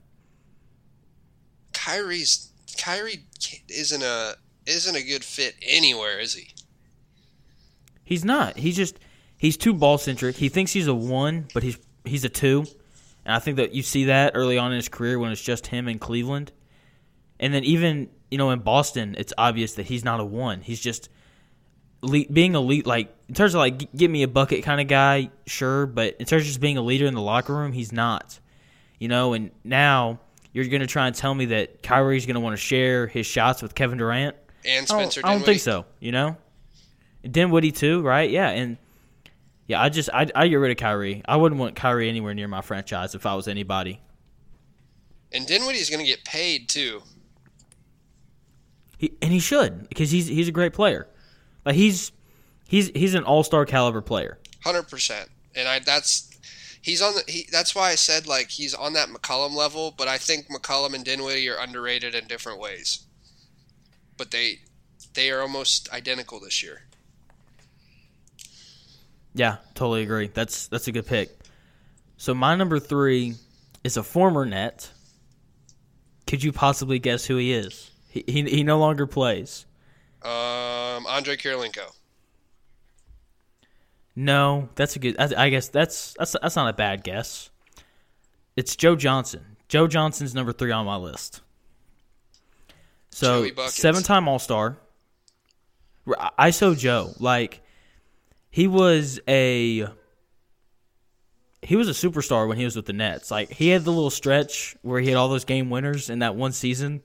Kyrie's Kyrie isn't a isn't a good fit anywhere, is he? He's not. He's just he's too ball centric. He thinks he's a one, but he's he's a two. And I think that you see that early on in his career when it's just him in Cleveland. And then even, you know, in Boston, it's obvious that he's not a one. He's just being elite like in terms of like g- give me a bucket kind of guy, sure, but in terms of just being a leader in the locker room, he's not. You know, and now you're going to try and tell me that Kyrie's going to want to share his shots with Kevin Durant? And I don't, Spencer I don't think so. You know, Dinwiddie too, right? Yeah, and yeah, I just I I get rid of Kyrie. I wouldn't want Kyrie anywhere near my franchise if I was anybody. And Dinwiddie's going to get paid too. He, and he should because he's he's a great player. Like he's he's he's an all star caliber player. Hundred percent, and I that's he's on the he. That's why I said like he's on that McCollum level, but I think McCollum and Dinwiddie are underrated in different ways. But they they are almost identical this year. Yeah, totally agree. That's that's a good pick. So my number three is a former net. Could you possibly guess who he is? He he, he no longer plays. Um, Andre Kirilenko. No, that's a good. I, I guess that's that's that's not a bad guess. It's Joe Johnson. Joe Johnson's number three on my list. So seven-time All-Star. ISO Joe, like he was a he was a superstar when he was with the Nets. Like he had the little stretch where he had all those game winners in that one season,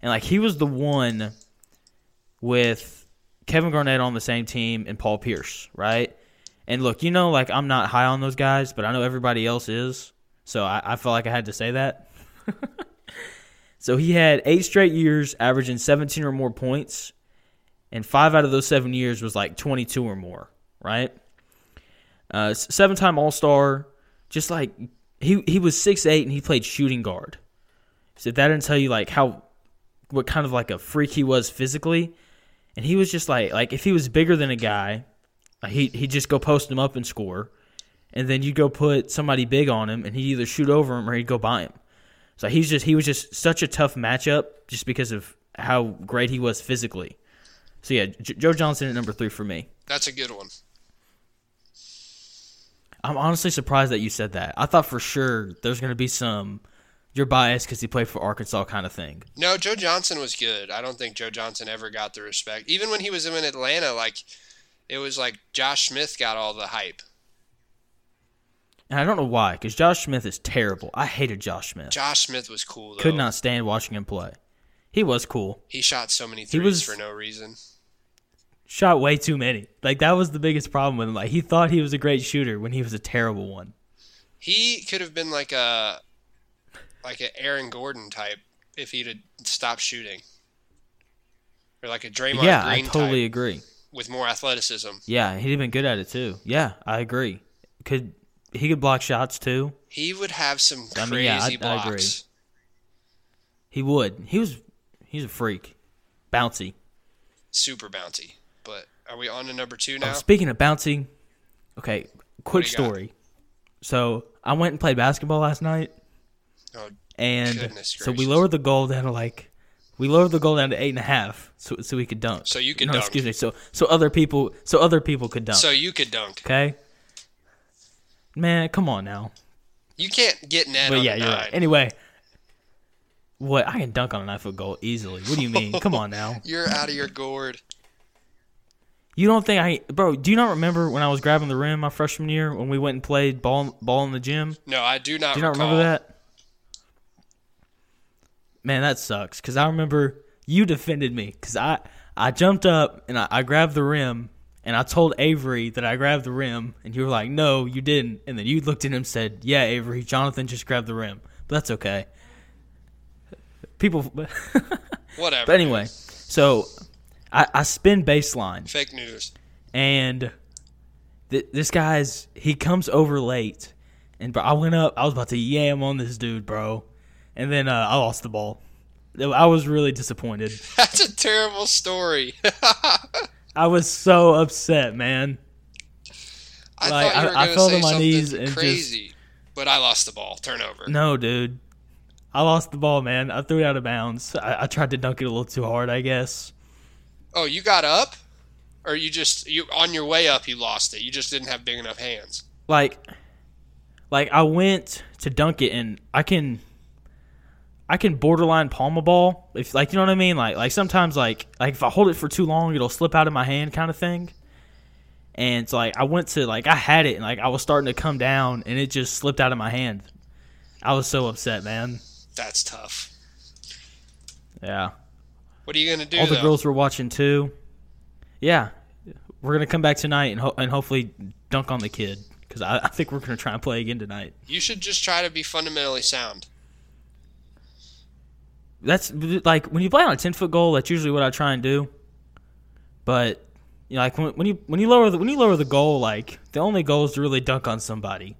and like he was the one with Kevin Garnett on the same team and Paul Pierce, right? And look, you know, like I'm not high on those guys, but I know everybody else is, so I, I felt like I had to say that. [LAUGHS] so he had eight straight years averaging 17 or more points, and five out of those seven years was like 22 or more, right? Uh, seven time All Star, just like he he was six eight and he played shooting guard. So that didn't tell you like how what kind of like a freak he was physically, and he was just like like if he was bigger than a guy, he he'd just go post him up and score, and then you'd go put somebody big on him and he'd either shoot over him or he'd go by him. So he's just he was just such a tough matchup just because of how great he was physically. So yeah, J- Joe Johnson at number three for me. That's a good one. I'm honestly surprised that you said that. I thought for sure there's going to be some you're biased because he played for Arkansas kind of thing. No, Joe Johnson was good. I don't think Joe Johnson ever got the respect. Even when he was in Atlanta, like it was like Josh Smith got all the hype. And I don't know why, because Josh Smith is terrible. I hated Josh Smith. Josh Smith was cool though. Could not stand watching him play. He was cool. He shot so many He threes was- for no reason. Shot way too many. Like that was the biggest problem with him. Like he thought he was a great shooter when he was a terrible one. He could have been like a like an Aaron Gordon type if he'd have stopped shooting, or like a Draymond yeah, I totally agree. with more athleticism. Yeah, he'd have been good at it too. Yeah, I agree. Could he could block shots too? He would have some I crazy mean, yeah, I- I blocks. agree. He would. He was he's a freak. bouncy. super bouncy. Are we on to number two Oh, now? speaking of bouncing, okay, quick you got? story. So I went and played basketball last night, Oh, and so we lowered the goal down to like we lowered the goal down to eight and a half, so so we could dunk. So you could no, dunk. excuse me. So so other people so other people could dunk. so you could dunk. okay, man, come on now. You can't get net But yeah, you're nine. right. Anyway, what I can dunk on a nine foot goal easily. What do you mean? [LAUGHS] come on now. You're out of your gourd. You don't think I, bro? Do you not remember when I was grabbing the rim my freshman year when we went and played ball ball in the gym? No, I do not. Do you not recall. remember that? Man, that sucks. Cause I remember you defended me. Cause I I jumped up and I, I grabbed the rim and I told Avery that I grabbed the rim and you were like, no, you didn't. And then you looked at him and said, yeah, Avery, Jonathan just grabbed the rim. But that's okay. People, [LAUGHS] Whatever. but anyway, so I, I spin baseline Fake news. and th- this guy's he comes over late, and bro, I went up. I was about to yam on this dude, bro, and then uh, I lost the ball. I was really disappointed. [LAUGHS] That's a terrible story. [LAUGHS] I was so upset, man. I Like, thought you I- were I to fell to my knees and just- crazy, but I lost the ball. Turnover. No, dude, I lost the ball, man. I threw it out of bounds. I, I tried to dunk it a little too hard, I guess. Oh, you got up, or you just you on your way up you lost it. You just didn't have big enough hands. like like I went to dunk it and I can I can borderline palm a ball. If like you know what I mean? Like like sometimes like like if I hold it for too long it'll slip out of my hand kind of thing. And so like I went to like I had it and like I was starting to come down and it just slipped out of my hand. I was so upset man. That's tough. yeah What are you gonna do? all the though? girls were watching too yeah we're gonna come back tonight and, ho- and hopefully dunk on the kid because I, I think we're gonna try and play again tonight You should just try to be fundamentally sound. that's like when you play on a ten foot goal. That's usually what I try and do. But you know, like when, when you when you lower the when you lower the goal, like the only goal is to really dunk on somebody.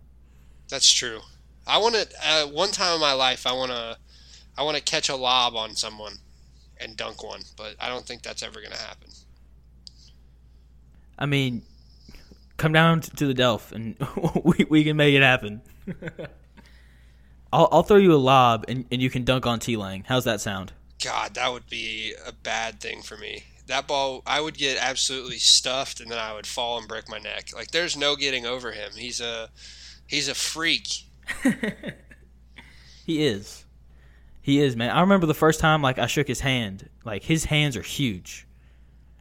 That's true. I want to. Uh, one time in my life, I want to. I want to catch a lob on someone and dunk one, but I don't think that's ever going to happen. I mean, come down to the Delph and [LAUGHS] we we can make it happen. [LAUGHS] I'll I'll throw you a lob and, and you can dunk on T Lang. How's that sound? God, that would be a bad thing for me. That ball, I would get absolutely stuffed, and then I would fall and break my neck. Like there's no getting over him. He's a, he's a freak. [LAUGHS] He is. He is, man. I remember the first time like I shook his hand. Like his hands are huge.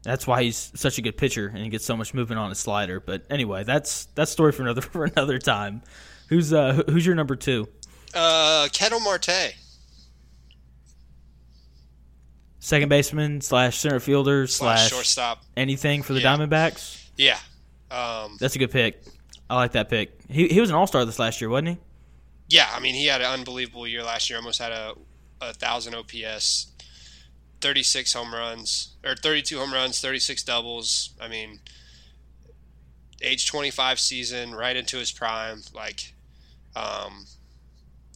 That's why he's such a good pitcher and he gets so much movement on his slider. But anyway, that's that's story for another [LAUGHS] for another time. Who's uh who's your number two? Uh, Ketel Marte Second baseman slash center fielder slash slash shortstop. anything for the Yeah. Diamondbacks. Yeah. Um, That's a good pick. I like that pick. He he was an all star this last year, wasn't he? yeah. I mean, he had an unbelievable year last year. Almost had a, a thousand OPS, thirty six home runs or thirty two home runs, thirty six doubles. I mean, age twenty five season, right into his prime. Like, um,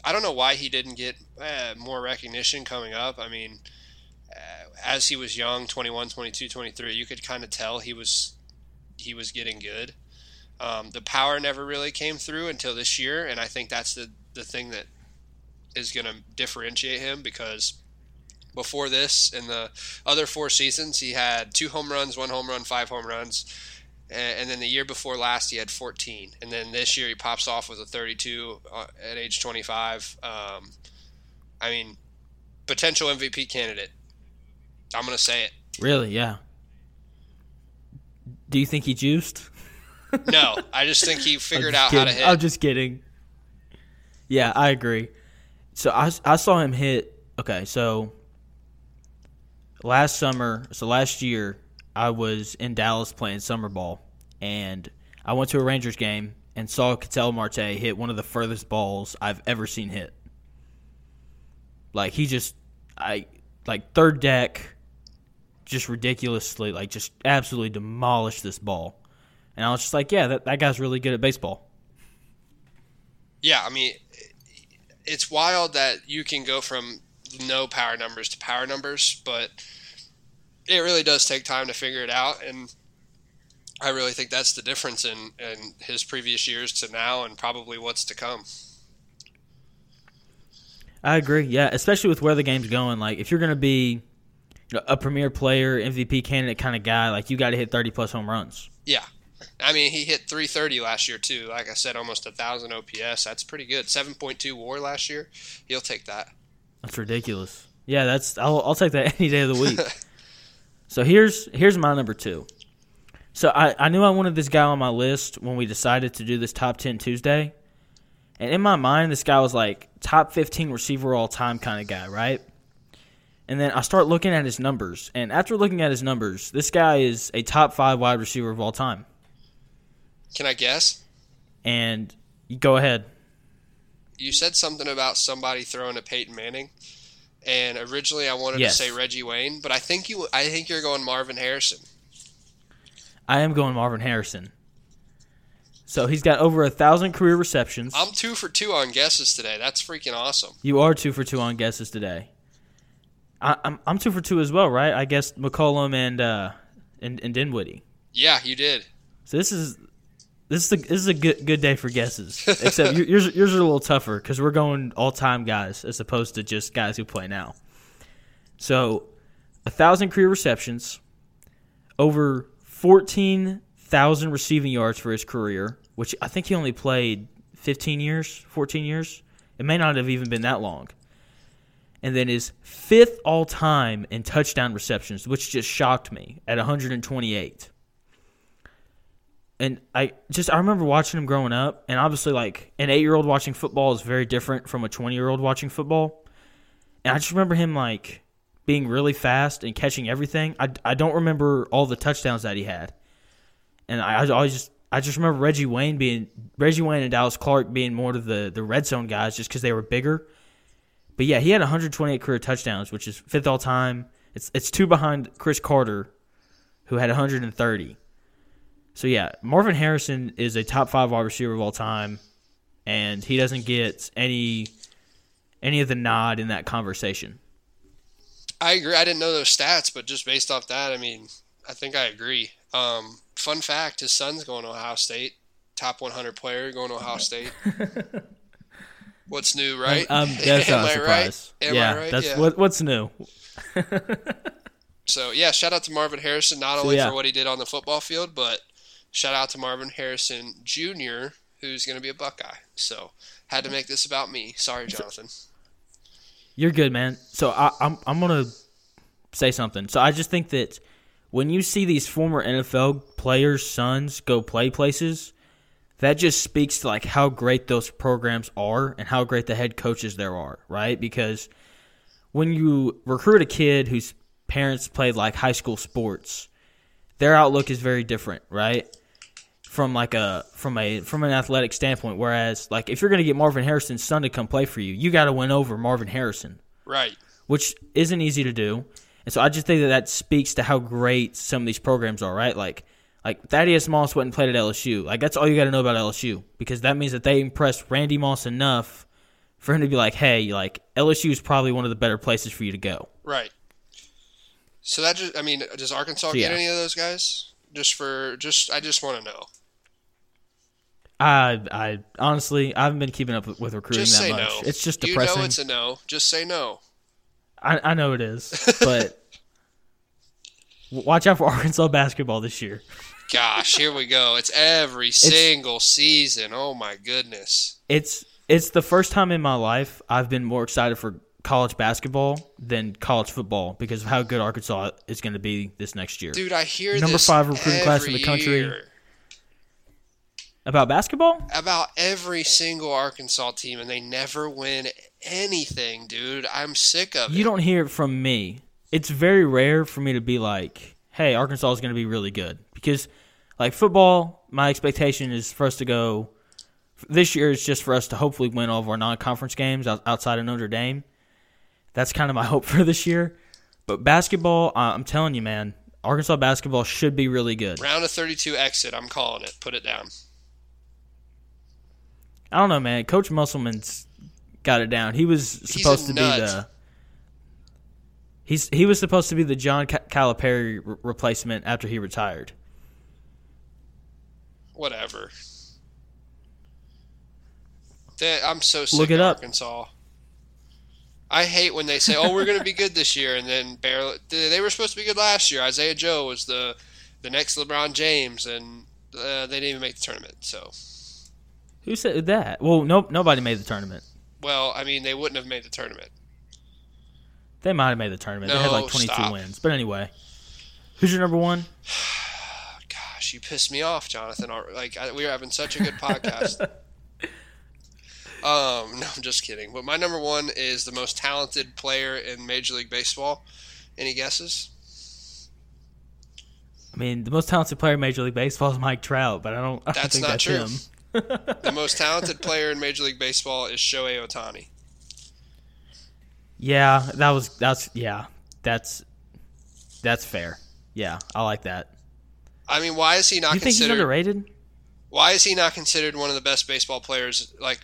I don't know why he didn't get uh, more recognition coming up. I mean, uh, as he was young, 21, 22, 23, you could kind of tell he was he was getting good. Um, the power never really came through until this year, and I think that's the the thing that is going to differentiate him because before this, in the other four seasons, he had two home runs, one home run, five home runs, and, then the year before last, he had 14, and then this year he pops off with a 32 uh, at age 25. Um, I mean, potential MVP candidate. I'm going to say it. Really? Yeah. Do you think he juiced? No, I just think he [LAUGHS] figured out just how to hit. I'm just kidding. Yeah, I agree. So I, I saw him hit. Okay, so last summer, so last year, I was in Dallas playing summer ball, and I went to a Rangers game and saw Ketel Marte hit one of the furthest balls I've ever seen hit. Like he just, I like third deck, just ridiculously, like just absolutely demolished this ball. And I was just like, yeah, that, that guy's really good at baseball. Yeah, I mean, it's wild that you can go from no power numbers to power numbers, but it really does take time to figure it out, and I really think that's the difference in in his previous years to now, and probably what's to come. I agree. Yeah, especially with where the game's going. Like, if you're going to be you know, a premier player, MVP candidate kind of guy, like you got to hit 30 plus home runs. Yeah, I mean he hit 330 last year too. Like I said, almost a thousand OPS. That's pretty good. 7.2 WAR last year. He'll take that. That's ridiculous. Yeah, that's I'll, I'll take that [LAUGHS] any day of the week. [LAUGHS] so here's here's my number two. So I, I knew I wanted this guy on my list when we decided to do this top 10 Tuesday. And in my mind, this guy was like top 15 receiver all time kind of guy, right? And then I start looking at his numbers. And after looking at his numbers, this guy is a top five wide receiver of all time. Can I guess? And go ahead. You said something about somebody throwing a Peyton Manning. And originally I wanted Yes. to say Reggie Wayne, but I think you I think you're going Marvin Harrison. I am going Marvin Harrison. So he's got over a thousand career receptions. I'm two for two on guesses today. That's freaking awesome. You are two for two on guesses today. I, I'm I'm two for two as well, right? I guess McCollum and uh and, and Dinwiddie. Yeah, you did. So this is this is a, this is a good good day for guesses. Except yours yours are a little tougher because we're going all time guys as opposed to just guys who play now. So a thousand career receptions, over fourteen thousand receiving yards for his career, which I think he only played fifteen years, fourteen years. It may not have even been that long. And then his fifth all time in touchdown receptions, which just shocked me at 128 and I just I remember watching him growing up, and obviously like an eight year old watching football is very different from a twenty year old watching football. And I just remember him like being really fast and catching everything. I, I don't remember all the touchdowns that he had, and I, I always just I just remember Reggie Wayne being Reggie Wayne and Dallas Clark being more of the the red zone guys just because they were bigger. But yeah, he had 128 career touchdowns, which is fifth all time. It's it's two behind Cris Carter, who had 130. So yeah, Marvin Harrison is a top five wide receiver of all time, and he doesn't get any any of the nod in that conversation. I agree. I didn't know those stats, but just based off that, I mean, I think I agree. Um, fun fact: his son's going to Ohio State. Top 100 player going to Ohio State. [LAUGHS] What's new, right? Um, [LAUGHS] that's Am not I surprise. right? Am yeah, I right? that's Yeah. what what's new. So yeah, shout out to Marvin Harrison not So, only yeah. for what he did on the football field, but shout out to Marvin Harrison Jr., who's going to be a Buckeye. So had to make this about me. Sorry, Jonathan. You're good, man. So I, I'm I'm gonna say something. So I just think that when you see these former NFL players' sons go play places, that just speaks to like how great those programs are and how great the head coaches there are, right? Because when you recruit a kid whose parents played like high school sports, their outlook is very different, right? From like a from a from an athletic standpoint. Whereas like if you're gonna get Marvin Harrison's son to come play for you, you got to win over Marvin Harrison Right. which isn't easy to do. And so I just think that that speaks to how great some of these programs are, right? Like, like Thaddeus Moss went and played at LSU. Like that's all you got to know about LSU because that means that they impressed Randy Moss enough for him to be like, hey, like LSU is probably one of the better places for you to go. Right. So that just, I mean, does Arkansas So, get any of those guys? Just for, just, I just want to know. I, I honestly, I haven't been keeping up with, with recruiting Just that say much. no. It's just depressing. You know it's a no. Just say no. I, I know it is, [LAUGHS] but watch out for [LAUGHS] Arkansas basketball this year. Gosh, here we go. It's every single season. Oh my goodness. it's it's the first time in my life I've been more excited for college basketball than college football because of how good Arkansas is going to be this next year. Dude, I hear Number this five recruiting class in the country. year About basketball? about every single Arkansas team, and they never win anything, dude. I'm sick of You it. You don't hear it from me. It's very rare for me to be like, "Hey, Arkansas is going to be really good." Because like football, my expectation is for us to go this year is just for us to hopefully win all of our non-conference games outside of Notre Dame. That's kind of my [LAUGHS] hope for this year. But basketball, I- I'm telling you, man, Arkansas basketball should be really good. Round of 32 exit. I'm calling it. Put it down. I don't know, man. Coach Musselman's got it down. He was supposed to be the. He's he was supposed to be the John Calipari re- replacement after he retired. Whatever. They, I'm so sick Look it of up. Arkansas. I hate when they say, "Oh, we're going to be good this year," and then barely. They were supposed to be good last year. Isaiah Joe was the the next LeBron James, and uh, they didn't even make the tournament. So, Who said that? Well, no, nobody made the tournament. well, I mean, they wouldn't have made the tournament. They might have made the tournament. they had like 22 wins. But anyway, who's your number one? [SIGHS] Gosh, you pissed me off, Jonathan. Like we were having such a good podcast. [LAUGHS] um, no, I'm just kidding. But my number one is the most talented player in Major League Baseball. Any guesses? I mean, the most talented player in Major League Baseball is Mike Trout, but I don't, I That's think not that's true. [LAUGHS] The most talented [LAUGHS] player in Major League Baseball is Shohei Ohtani. Yeah, that was that's yeah, that's that's fair. Yeah, I like that. I mean, why is he not you think he's considered? underrated? Why is he not considered one of the best baseball players? Like,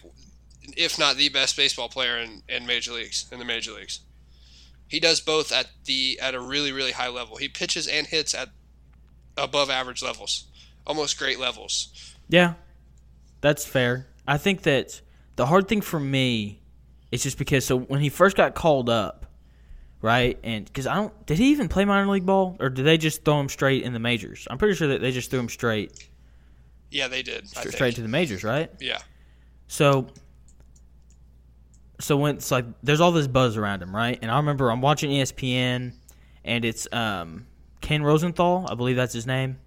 if not the best baseball player in, in major leagues in the major leagues. He does both at the at a really really high level. He pitches and hits at above average levels, almost great levels. Yeah, that's fair. I think that the hard thing for me is just because so when he first got called up, right? And because I don't, did he even play minor league ball, or did they just throw him straight in the majors? I'm pretty sure that they just threw him straight Yeah, they did. Think. straight to the majors, right? Yeah, So, so when it's like there's all this buzz around him, right? And I remember I'm watching ESPN, and it's um, Ken Rosenthal, I believe that's his name,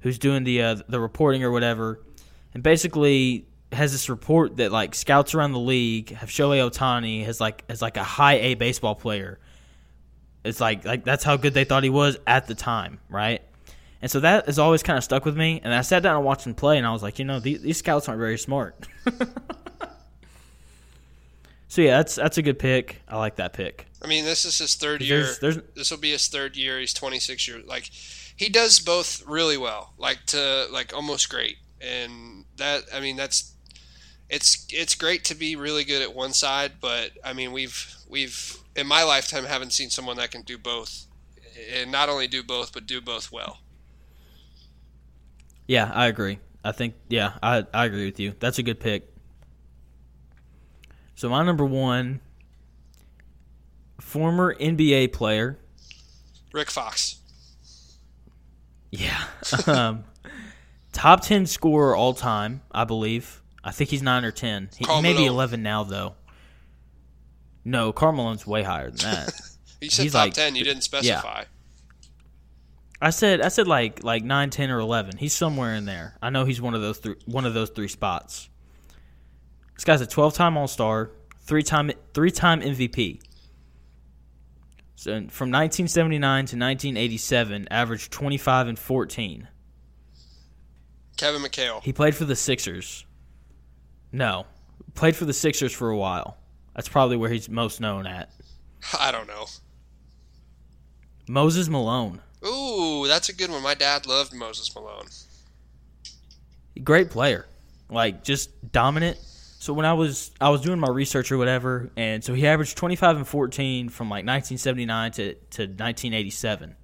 who's doing the uh, the reporting or whatever, and basically has this report that like scouts around the league have Shohei Ohtani as like as like a high A baseball player. It's like like that's how good they thought he was at the time, right? And so that has always kind of stuck with me. And I sat down and watched him play, and I was like, you know, these, these scouts aren't very smart. [LAUGHS] so yeah, that's that's a good pick. I like that pick. I mean this is his third year. There's, there's This will be his third year. He's 26 years. Like, he does both really well. Like to like almost great. And that I mean that's it's it's great to be really good at one side, but I mean we've we've in my lifetime haven't seen someone that can do both, and not only do both but do both well. yeah, I agree. I think yeah, I I agree with you. That's a good pick. So my number one, former NBA player. Rick Fox. Yeah. [LAUGHS] um, top 10 scorer all time, I believe. I think he's 9 or 10. He, he may be 11 now, though. No, Carmelone's way higher than that. [LAUGHS] You said He's top like- ten. You didn't specify. I said I said like like 9, 10 or 11. He's somewhere in there. I know he's one of those three one of those three spots. This guy's a 12-time All-Star, three-time three-time MVP. So from 1979 to 1987, averaged 25 and 14. Kevin McHale. He played for the Sixers. No, played for the Sixers for a while. That's probably where he's most known at. I don't know. Moses Malone, Ooh, that's a good one. My dad loved Moses Malone. great player, like just dominant. So when I was I was doing my research or whatever, and so he averaged 25 and 14 from like 1979 to to 1987,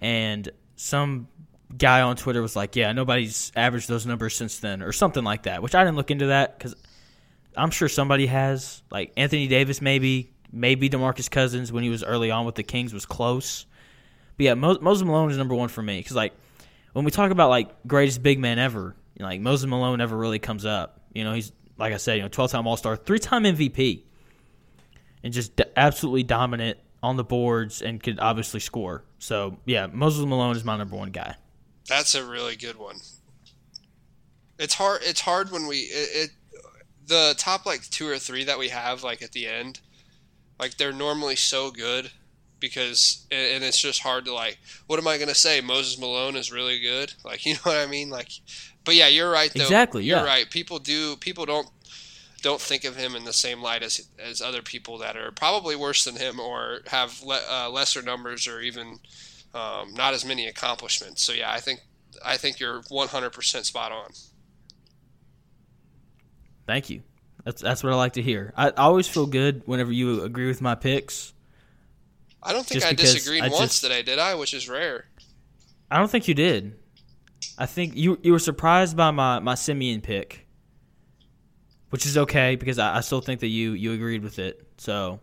and some guy on Twitter was like, "Yeah, nobody's averaged those numbers since then," or something like that. Which I didn't look into that because I'm sure somebody has. Like Anthony Davis, maybe, maybe Demarcus Cousins when he was early on with the Kings was close. But yeah, Mo- Moses Malone is number one for me because like when we talk about like greatest big man ever, you know, like Moses Malone never really comes up. You know, he's like I said, you know, 12 time All Star, three time MVP, and just absolutely dominant on the boards and could obviously score. So yeah, Moses Malone is my number one guy. That's a really good one. It's hard. It's hard when we it, it the top like two or three that we have like at the end, like they're normally so good because and it's just hard to like. What am I gonna say? Moses Malone is really good. Like [LAUGHS] you know what I mean? Like, but yeah, you're right though. Exactly, You're yeah. right. People do. People don't don't think of him in the same light as as other people that are probably worse than him or have le, uh, lesser numbers or even um, not as many accomplishments. So yeah, I think I think you're 100% spot on. Thank you. That's that's what I like to hear. I, I always feel good whenever you agree with my picks. I don't think I disagreed I once just- today, did I? Which is rare. I don't think you did. I think you you were surprised by my my Semien pick, which is okay because I, I still think that you you agreed with it. So,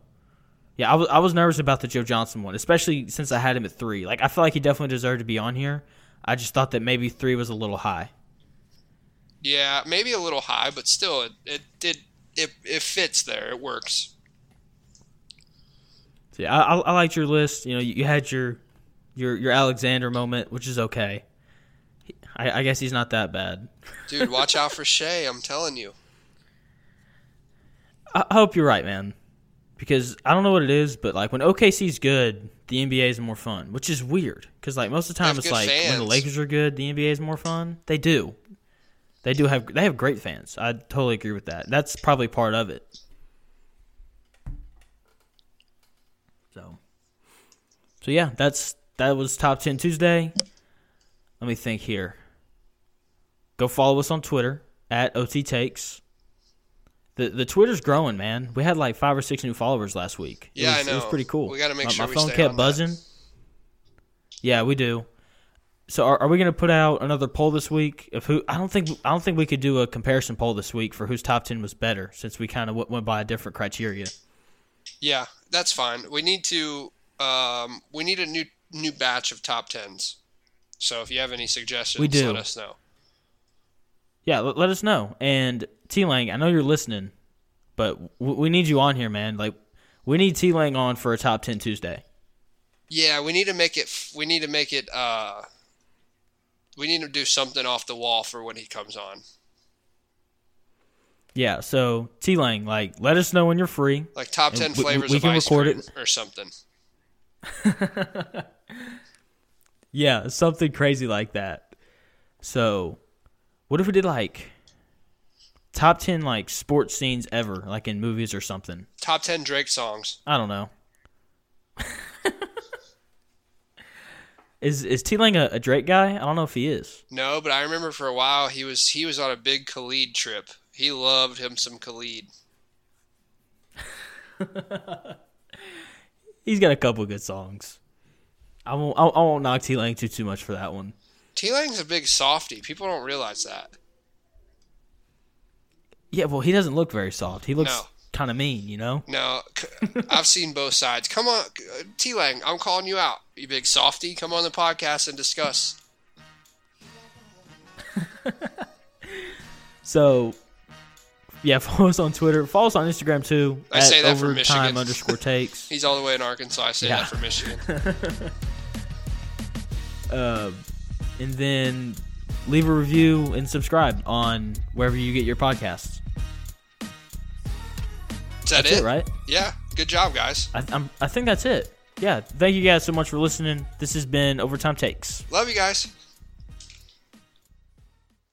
yeah, I was I was nervous about the Joe Johnson one, especially since I had him at three. Like I feel like he definitely deserved to be on here. I just thought that maybe three was a little high. Yeah, maybe a little high, but still, it it did it it fits there. It works. Yeah, I, I, liked your list. You know, you, you had your your your Alexander moment, which is okay. I, I guess he's not that bad. Dude, watch out for Shai. I'm telling you. I I hope you're right, man. Because I don't know what it is, but like when OKC's good, the NBA is more fun, which is weird. Because like most of the time, it's like when the. Lakers are good, the NBA is more fun. They do, they do have they have great fans. I totally agree with that. That's probably part of it. So, so yeah, that's that was top ten Tuesday. Let me think here. Go follow us on Twitter at OT Takes. The the Twitter's growing, man. We had like five or six new followers last week. It Yeah, was, I It was pretty cool. We gotta make my, sure my phone kept on that. buzzing. Yeah, we do. So are, are we going to put out another poll this week of who? I don't think I don't think we could do a comparison poll this week for whose top ten was better, since we kind of w- went by a different criteria. Yeah, that's fine. We need to um, we need a new new batch of top tens. So if you have any suggestions, We do. let us know. Yeah, let, let us know. And T Lang, I know you're listening, but w- we need you on here, man. Like we need T Lang on for a top ten Tuesday. Yeah, we need to make it. We need to make it. Uh, we need to do something off the wall for when he comes on, Yeah, so T Lang, like let us know when you're free. like top ten we- we- flavors we of can ice record cream it. or something. [LAUGHS] Yeah, something crazy like that. So, what if we did like top 10 like sports scenes ever, like in movies or something? Top ten Drake songs. I don't know. is is T Lang a, a Drake guy? I don't know if he is. No, but I remember for a while he was he was on a big Khalid trip. He loved him some Khalid. [LAUGHS] He's got a couple good songs. I won't I, I won't knock T Lang too too much for that one. T Lang's a big softy. People don't realize that. Yeah, well, he doesn't look very soft. He looks No. kind of mean, you know. No, [LAUGHS] I've seen both sides. Come on, T Lang, I'm calling you out. You big softy. Come on the podcast and discuss. [LAUGHS] So, yeah, [LAUGHS] follow us on Twitter. Follow us on Instagram too. I say at that for Michigan. underscore takes. He's all the way in Arkansas. I say Yeah. that for Michigan. uh, and then leave a review and subscribe on wherever you get your podcasts. Is that That's it? it, right? Yeah. Good job, guys. I, I'm, I think that's it. Yeah. Thank you guys so much for listening. This has been Overtime Takes. Love you guys.